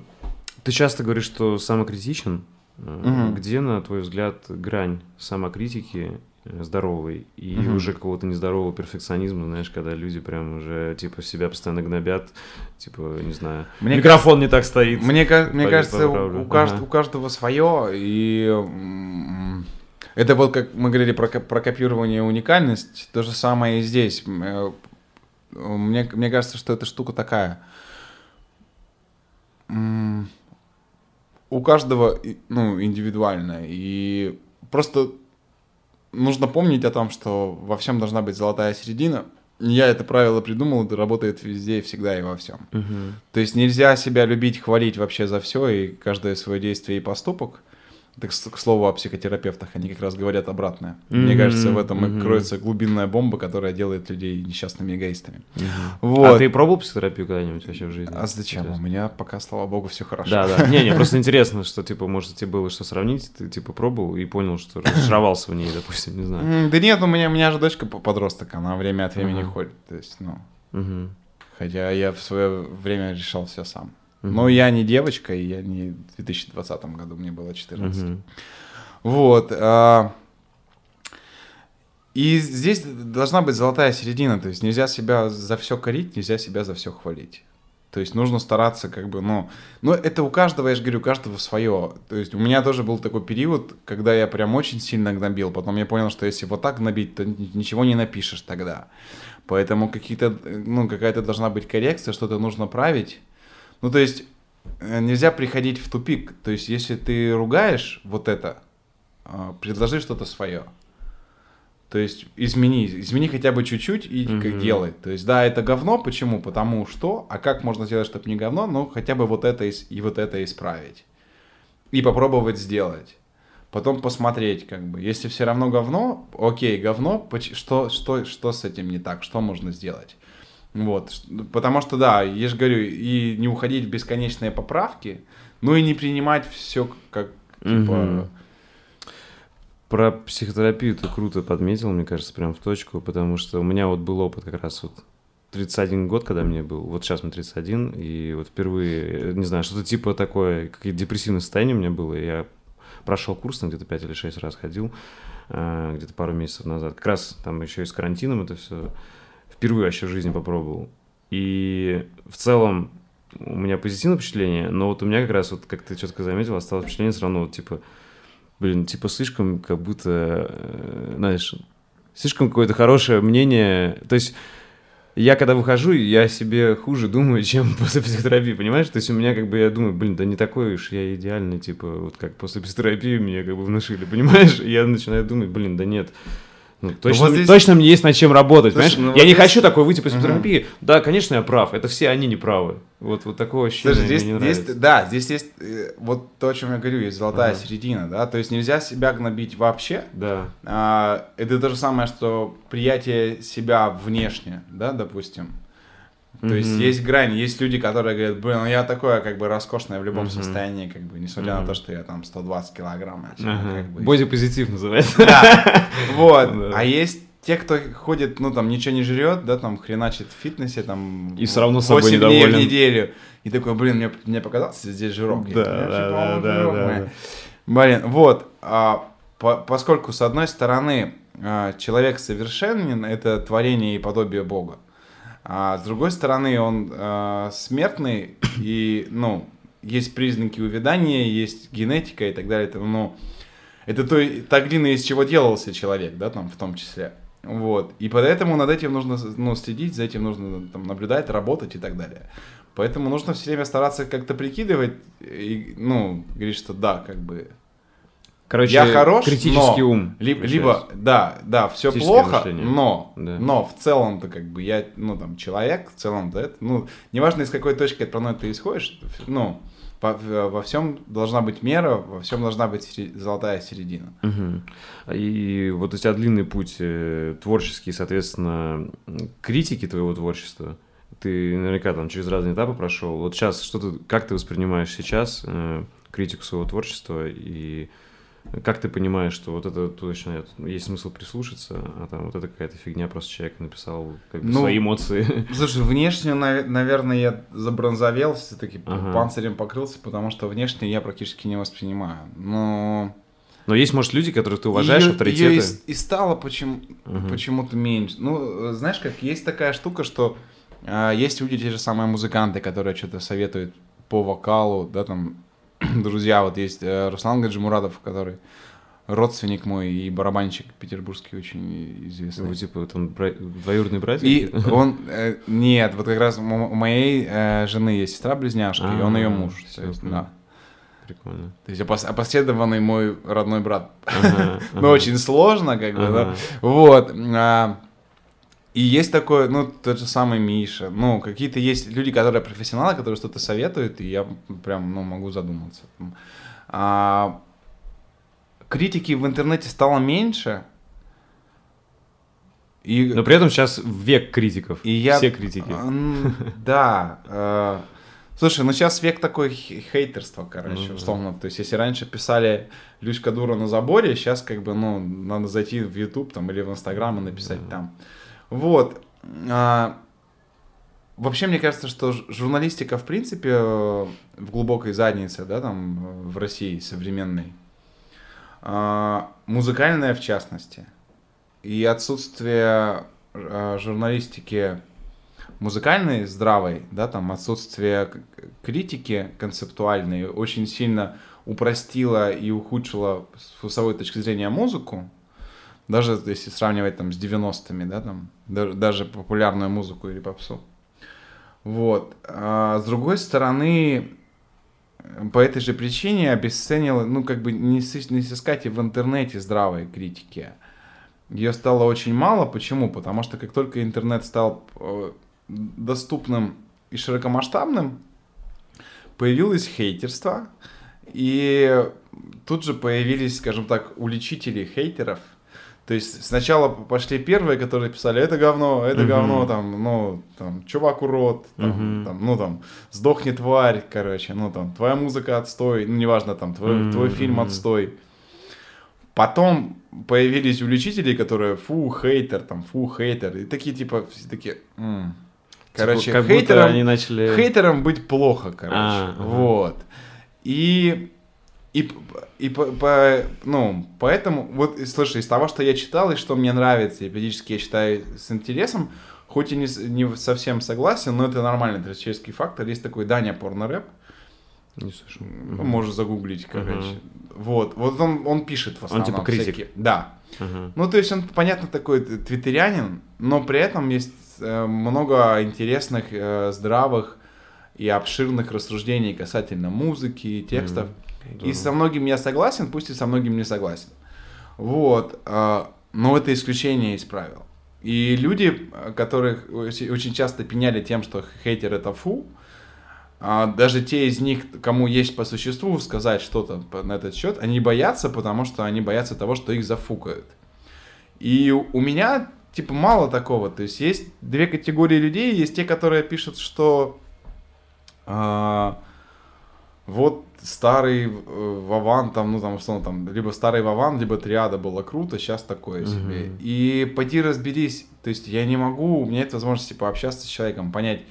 ты часто говоришь, что самокритичен. Угу. Где, на твой взгляд, грань самокритики э, здоровый и угу. уже какого-то нездорового перфекционизма, знаешь, когда люди прям уже типа себя постоянно гнобят, типа, не знаю, мне микрофон кажется, не так стоит. Мне, мне кажется, у, у, кажд, ага. у каждого свое, и это вот как мы говорили про, про копирование уникальность, то же самое и здесь. Мне, мне кажется, что эта штука такая у каждого ну, индивидуально. И просто нужно помнить о том, что во всем должна быть золотая середина. Я это правило придумал, это работает везде, всегда и во всем. Uh-huh. То есть нельзя себя любить, хвалить вообще за все и каждое свое действие и поступок. Так, к слову о психотерапевтах, они как раз говорят обратное. Mm-hmm. Мне кажется, в этом mm-hmm. и кроется глубинная бомба, которая делает людей несчастными эгоистами. Mm-hmm. Вот. А ты пробовал психотерапию когда-нибудь вообще в жизни? А зачем? Интересно. У меня пока, слава богу, все хорошо. Да, да. Не, не, просто интересно, что, типа, может, тебе было что сравнить, ты, типа, пробовал и понял, что разочаровался в ней, допустим, не знаю. Да нет, у меня, у меня же дочка подросток, она время от времени ходит, то есть, ну... Хотя я в свое время решал все сам. Но я не девочка, и я не в 2020 году, мне было 14. Угу. Вот. А... И здесь должна быть золотая середина, то есть нельзя себя за все корить, нельзя себя за все хвалить. То есть нужно стараться как бы, ну, ну это у каждого, я же говорю, у каждого свое. То есть у меня тоже был такой период, когда я прям очень сильно гнобил. Потом я понял, что если вот так гнобить, то ничего не напишешь тогда. Поэтому какие-то, ну, какая-то должна быть коррекция, что-то нужно править. Ну, то есть э, нельзя приходить в тупик. То есть если ты ругаешь вот это, а, предложи что-то свое. То есть измени, измени хотя бы чуть-чуть и mm-hmm. как делай. То есть да, это говно, почему? Потому что, а как можно сделать, чтобы не говно? Ну, хотя бы вот это и вот это исправить. И попробовать сделать. Потом посмотреть, как бы, если все равно говно, окей, говно, что, что, что с этим не так, что можно сделать? Вот, потому что, да, я же говорю, и не уходить в бесконечные поправки, ну и не принимать все как, типа... Про психотерапию ты круто подметил, мне кажется, прям в точку, потому что у меня вот был опыт как раз вот 31 год, когда мне был, вот сейчас мне 31, и вот впервые, не знаю, что-то типа такое, какие-то депрессивное состояние у меня было, я прошел курс, там где-то 5 или 6 раз ходил, э, где-то пару месяцев назад, как раз там еще и с карантином это все впервые вообще в жизни попробовал. И в целом у меня позитивное впечатление, но вот у меня как раз, вот как ты четко заметил, осталось впечатление все равно, вот, типа, блин, типа слишком как будто, э, знаешь, слишком какое-то хорошее мнение. То есть я когда выхожу, я себе хуже думаю, чем после психотерапии, понимаешь? То есть у меня как бы, я думаю, блин, да не такой уж я идеальный, типа, вот как после психотерапии мне как бы внушили, понимаешь? И я начинаю думать, блин, да нет, ну, точно, ну, вот здесь... точно мне есть над чем работать, Слушай, понимаешь? Ну, вот я здесь... не хочу такой выйти после психотерапии. Угу. Да, конечно, я прав. Это все они не правы. Вот, вот такого ощущения Слушай, здесь, мне не здесь, нравится. Да, здесь есть э, вот то, о чем я говорю, есть золотая ага. середина, да, то есть нельзя себя гнобить вообще. Да. А, это то же самое, что приятие себя внешне, да, допустим. То mm-hmm. есть есть грань, есть люди, которые говорят, блин, ну я такое как бы роскошное в любом mm-hmm. состоянии, как бы, несмотря mm-hmm. на то, что я там 120 килограмм. Uh-huh. Как бы, Боди-позитив называется. Да, вот. А есть те, кто ходит, ну там ничего не жрет, да, там хреначит в фитнесе, там и все равно собой недоволен. дней в неделю. И такой, блин, мне, мне показался здесь жирок. Да, да, да, да, да. Блин, вот, а, по, поскольку с одной стороны а, человек совершенен, это творение и подобие Бога, а с другой стороны он а, смертный и, ну, есть признаки увядания, есть генетика и так далее, это, ну, это то, та глина, из чего делался человек, да, там в том числе. Вот. И поэтому над этим нужно ну, следить, за этим нужно там, наблюдать, работать и так далее. Поэтому нужно все время стараться как-то прикидывать и, ну, говорить, что да, как бы... Короче, я хорош, критический но, ум. Либо, либо, да, да, все плохо, мышление. но, да. но в целом-то как бы я, ну, там, человек, в целом-то это, ну, неважно, из какой точки отправной ты исходишь, ну, во, во всем должна быть мера, во всем должна быть сери- золотая середина. Угу. И вот у тебя длинный путь э, творческий, соответственно, критики твоего творчества. Ты наверняка там через разные этапы прошел. Вот сейчас что ты, как ты воспринимаешь сейчас э, критику своего творчества и как ты понимаешь, что вот это точно есть смысл прислушаться, а там вот это какая-то фигня, просто человек написал как бы, ну, свои эмоции. Слушай, внешне, наверное, я забронзовел, все-таки ага. панцирем покрылся, потому что внешне я практически не воспринимаю. Но... Но есть, может, люди, которых ты уважаешь, ее, авторитеты. Ее и, и стало почему, uh почему-то меньше. Ну, знаешь, как есть такая штука, что э, есть люди, те же самые музыканты, которые что-то советуют по вокалу, да, там, друзья, вот есть э, Руслан Гаджимурадов, который родственник мой и барабанщик петербургский очень известный. Ну, типа, вот он бра... двоюродный братик? И он, э, нет, вот как раз у моей э, жены есть сестра-близняшка, и он ее а, муж. Да. Прикольно. То есть опосредованный мой родной брат. Ага, ага. Но очень сложно, как бы, ага. да. Вот. А, и есть такой, ну, тот же самый Миша. Ну, какие-то есть люди, которые профессионалы, которые что-то советуют, и я прям, ну, могу задуматься. А, критики в интернете стало меньше. И, Но при этом сейчас век критиков. и я... Все критики. М, Да. э, Слушай, ну сейчас век такой хе- хейтерства, короче, Ну, условно. То есть, если раньше писали Люська дура на заборе, сейчас как бы, ну, надо зайти в YouTube там или в Инстаграм и написать там. Вот. А, Вообще, мне кажется, что журналистика, в принципе, э, в глубокой заднице, да, там, э, в России современной, а, музыкальная в частности, и отсутствие э, журналистики музыкальной, здравой, да, там, отсутствие критики концептуальной очень сильно упростило и ухудшило с вкусовой точки зрения музыку, даже если сравнивать там с 90-ми, да, там, да- даже популярную музыку или попсу. Вот. А с другой стороны, э, по этой же причине обесценила, ну, как бы не, не сыскать и в интернете здравой критики. Ее стало очень мало. Почему? Потому что как только интернет стал э, доступным и широкомасштабным, появилось хейтерство, и тут же появились, скажем так, уличители хейтеров. То есть сначала пошли первые, которые писали, это говно, это Мгм. говно, там, ну, там, чувак урод, там, Мгм. там, ну, там, сдохни тварь, короче, ну, там, твоя музыка отстой, ну, неважно, там, твой, твой фильм отстой. Потом появились уличители, которые, фу, хейтер, там, фу, хейтер, и такие, типа, все такие, «М». короче, Типа, как будто хейтерам, они начали... хейтерам быть плохо, короче, А, ага. вот. И и, и по, по- ну, поэтому, вот, слушай, из того, что я читал и что мне нравится, и периодически я читаю с интересом, хоть и не, не совсем согласен, но это нормальный человеческий фактор. Есть такой Даня Порнорэп, Не слышал. ну, можешь загуглить, короче. Мгм. Вот, вот он, он пишет в Он основном типа критик? всякие- Да. Ага. Ну, то есть он, понятно, такой твиттерянин, но при этом есть э, много интересных, э, здравых и обширных рассуждений касательно музыки и текстов. И со многим я согласен, пусть и со многим не согласен. Вот. э, Но это исключение из правил. И люди, которых очень часто пеняли тем, что хейтер это фу, а даже те из них, кому есть по существу сказать что-то на этот счет, они боятся, потому что они боятся того, что их зафукают. И у у меня, типа, мало такого. То есть есть две категории людей. Есть те, которые пишут, что а, вот старый э, Вован, там, ну, там, условно, там, либо старый Вован, либо Триада было круто, сейчас такое себе. Мгм. И пойти разберись, то есть я не могу, у меня нет возможности пообщаться с человеком, понять,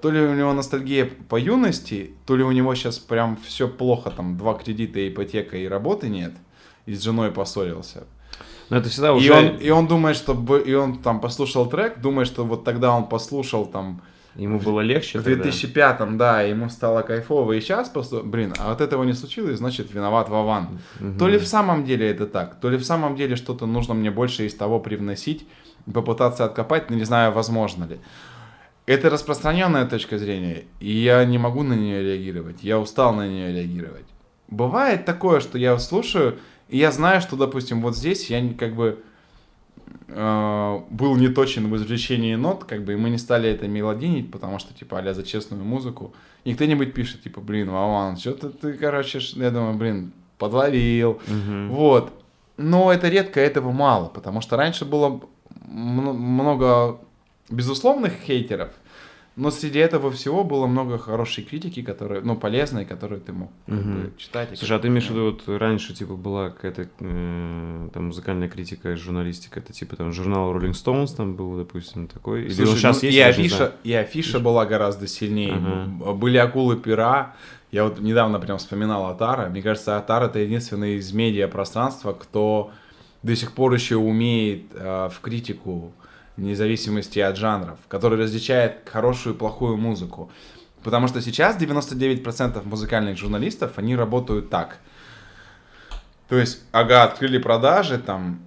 то ли у него ностальгия по юности, то ли у него сейчас прям все плохо, там, два кредита, ипотека и работы нет, и с женой поссорился. Но это всегда И уже... он, и он думает, что, и он там послушал трек, думает, что вот тогда он послушал там Ему было легче в тогда? 2005-м, да, ему стало кайфово, и сейчас просто, блин, а вот этого не случилось, значит, виноват Вован. Мгм. То ли в самом деле это так, то ли в самом деле что-то нужно мне больше из того привносить, попытаться откопать, но не знаю, возможно ли. Это распространенная точка зрения, и я не могу на нее реагировать, я устал на нее реагировать. Бывает такое, что я слушаю, и я знаю, что, допустим, вот здесь я как бы э, был не точен в извлечении нот, как бы, и мы не стали это мелодинить, потому что, типа, а за честную музыку. И кто-нибудь пишет, типа, блин, Вован, что-то ты, короче, я думаю, блин, подловил. Мгм. Вот. Но это редко, этого мало, потому что раньше было мно- много безусловных хейтеров, но среди этого всего было много хорошей критики, которые, ну, полезной, которую ты мог как Мгм. бы, читать. Слушай, а ты имеешь в виду, вот раньше, типа, была какая-то э, там музыкальная критика, журналистика, это типа там журнал Rolling Stones там был, допустим, такой? Или Слушай, он сейчас ну, есть? и афиша, и афиша была гораздо сильнее. Ага. Были акулы пера. Я вот недавно прям вспоминал Атара. Мне кажется, Атар это единственный из медиапространства, кто до сих пор еще умеет э, в критику вне зависимости от жанров, который различает хорошую и плохую музыку. Потому что сейчас 99% музыкальных журналистов, они работают так. То есть, ага, открыли продажи, там,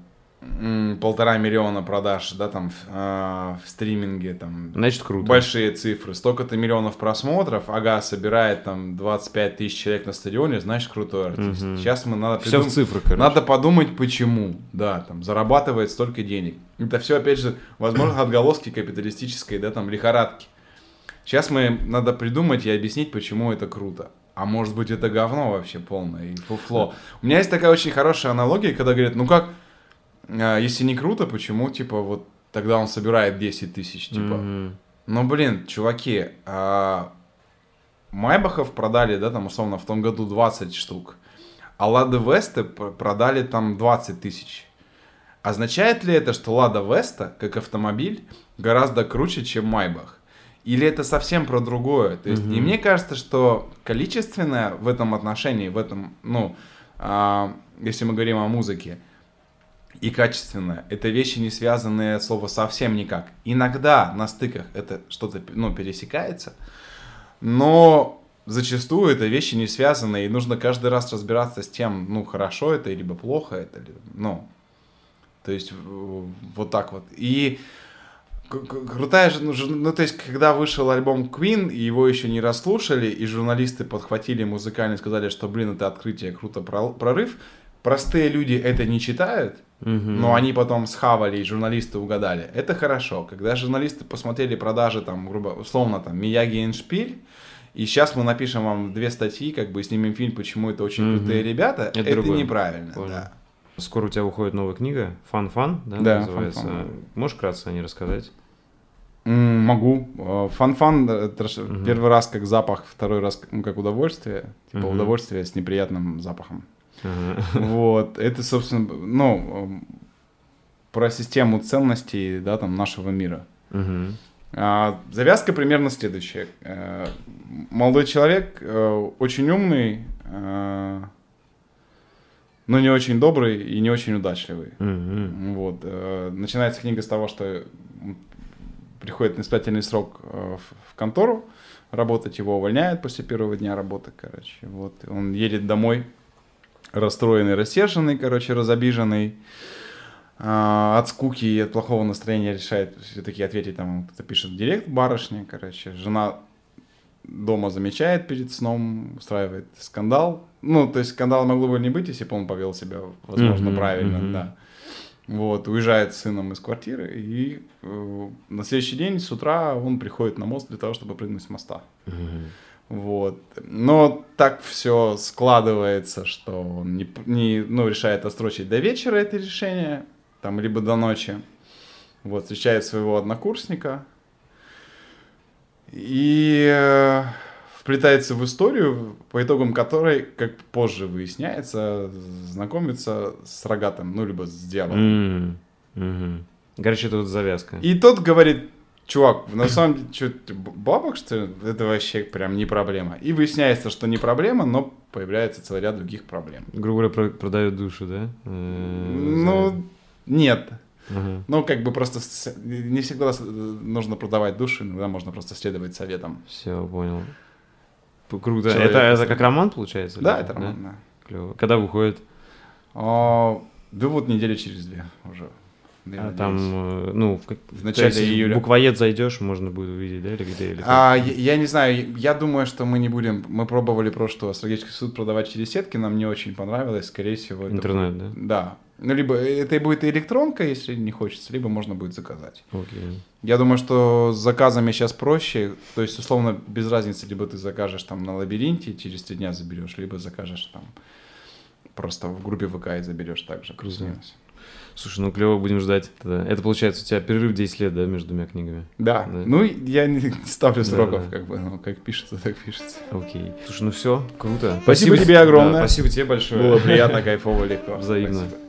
полтора миллиона продаж, да, там, в, а, в стриминге, там, Значит, круто. большие цифры, столько-то миллионов просмотров, ага, собирает там 25 тысяч человек на стадионе, значит, крутой артист. Мгм. Сейчас мы надо Все в придум- цифрах, короче. надо подумать, почему, да, там, зарабатывает столько денег. Это все, опять же, возможно, отголоски капиталистической, да, там, лихорадки. Сейчас мы, надо придумать и объяснить, почему это круто. а может быть это говно вообще полное и фуфло. У меня есть такая очень хорошая аналогия, когда говорят, ну как, если не круто, почему, типа, вот тогда он собирает 10 тысяч, типа. Mm-hmm. Ну, блин, чуваки, а... Майбахов продали, да, там, условно, в том году 20 штук, а Лада Весты продали там 20 тысяч. Означает ли это, что Лада Веста, как автомобиль, гораздо круче, чем Майбах? Или это совсем про другое? То есть, mm-hmm. и мне кажется, что количественное в этом отношении, в этом, ну, а, если мы говорим о музыке, и качественное, это вещи не связанные от слова совсем никак. Иногда на стыках это что-то, ну, пересекается, но зачастую это вещи не связанные, и нужно каждый раз разбираться с тем, ну, хорошо это, либо плохо это, ну, то есть вот так вот. И крутая же, ну, то есть, когда вышел альбом Queen, и его еще не расслушали, и журналисты подхватили музыкально и сказали, что, блин, это открытие, круто, прорыв, простые люди это не читают, угу. но они потом схавали, и журналисты угадали. Это хорошо. Когда журналисты посмотрели продажи, там, грубо, условно, там, Мияги и Эншпиль, и сейчас мы напишем вам две статьи, как бы снимем фильм, почему это очень угу. крутые ребята, это, это неправильно, Понял. да. Скоро у тебя выходит новая книга, Funk Fun, да, да называется. Funk Fun. Можешь вкратце о ней рассказать? Могу. Э, funk fun угу. первый раз как запах, второй раз как удовольствие. Типа угу. удовольствие с неприятным запахом. Угу. Вот. Это, собственно, ну, про систему ценностей, да, там, нашего мира. Угу. А, завязка примерно следующая. А, молодой человек, а, очень умный, а, но не очень добрый и не очень удачливый. Mm-hmm. Вот. Э, начинается книга с того, что приходит на испытательный срок э, в контору работать, его увольняют после первого дня работы, короче. Вот. Он едет домой расстроенный, рассерженный, короче, разобиженный. А, от скуки и от плохого настроения решает все-таки ответить, там, кто-то пишет директ барышне, короче. Жена дома замечает перед сном, устраивает скандал. Ну, то есть скандала могло бы не быть, если бы он повел себя, возможно, mm-hmm, правильно, mm-hmm. да. Вот, уезжает с сыном из квартиры, и э, на следующий день с утра он приходит на мост для того, чтобы прыгнуть с моста. Mm-hmm. Вот. Но так все складывается, что он не, не, ну, решает отсрочить до вечера это решение, там, либо до ночи. Вот, встречает своего однокурсника, и э, вплетается в историю, по итогам которой, как позже выясняется, знакомится с рогатым, ну, либо с дьяволом. Mm -hmm. Короче, вот завязка. И тот говорит, чувак, на самом деле, что, бабок, что ли? Это вообще прям не проблема. И выясняется, что не проблема, но появляется целый ряд других проблем. Грубо говоря, продают душу, да? Э, ну, нет. Угу. Ну, как бы просто не всегда нужно продавать души, иногда можно просто следовать советам. Все, понял. Круто. это, это как роман, получается? Да, это роман, да. да. Клево. Когда выходит? О, да вот недели через две уже. Я а надеюсь. там, э, ну, в, в начале есть, июля. буквоед зайдешь, можно будет увидеть, да, или где? Или а, я, я не знаю, я думаю, что мы не будем, мы пробовали просто стратегический суд продавать через сетки, нам не очень понравилось, скорее всего. Интернет, это... да? Да, ну, либо это будет электронка, если не хочется, либо можно будет заказать. Okay. Я думаю, что с заказами сейчас проще. То есть, условно, без разницы, либо ты закажешь там на лабиринте, через три дня заберешь, либо закажешь там просто в группе ВК и заберешь также. Круто. Слушай, ну клево, будем ждать тогда. Это получается у тебя перерыв 10 лет, да, между двумя книгами? Да. да. Ну, я не ставлю сроков, да, да. как бы, ну, как пишется, так пишется. Окей. Слушай, ну все, круто. Спасибо, спасибо тебе огромное. Да, спасибо тебе большое. Было приятно, кайфово, легко. Взаимно. Спасибо.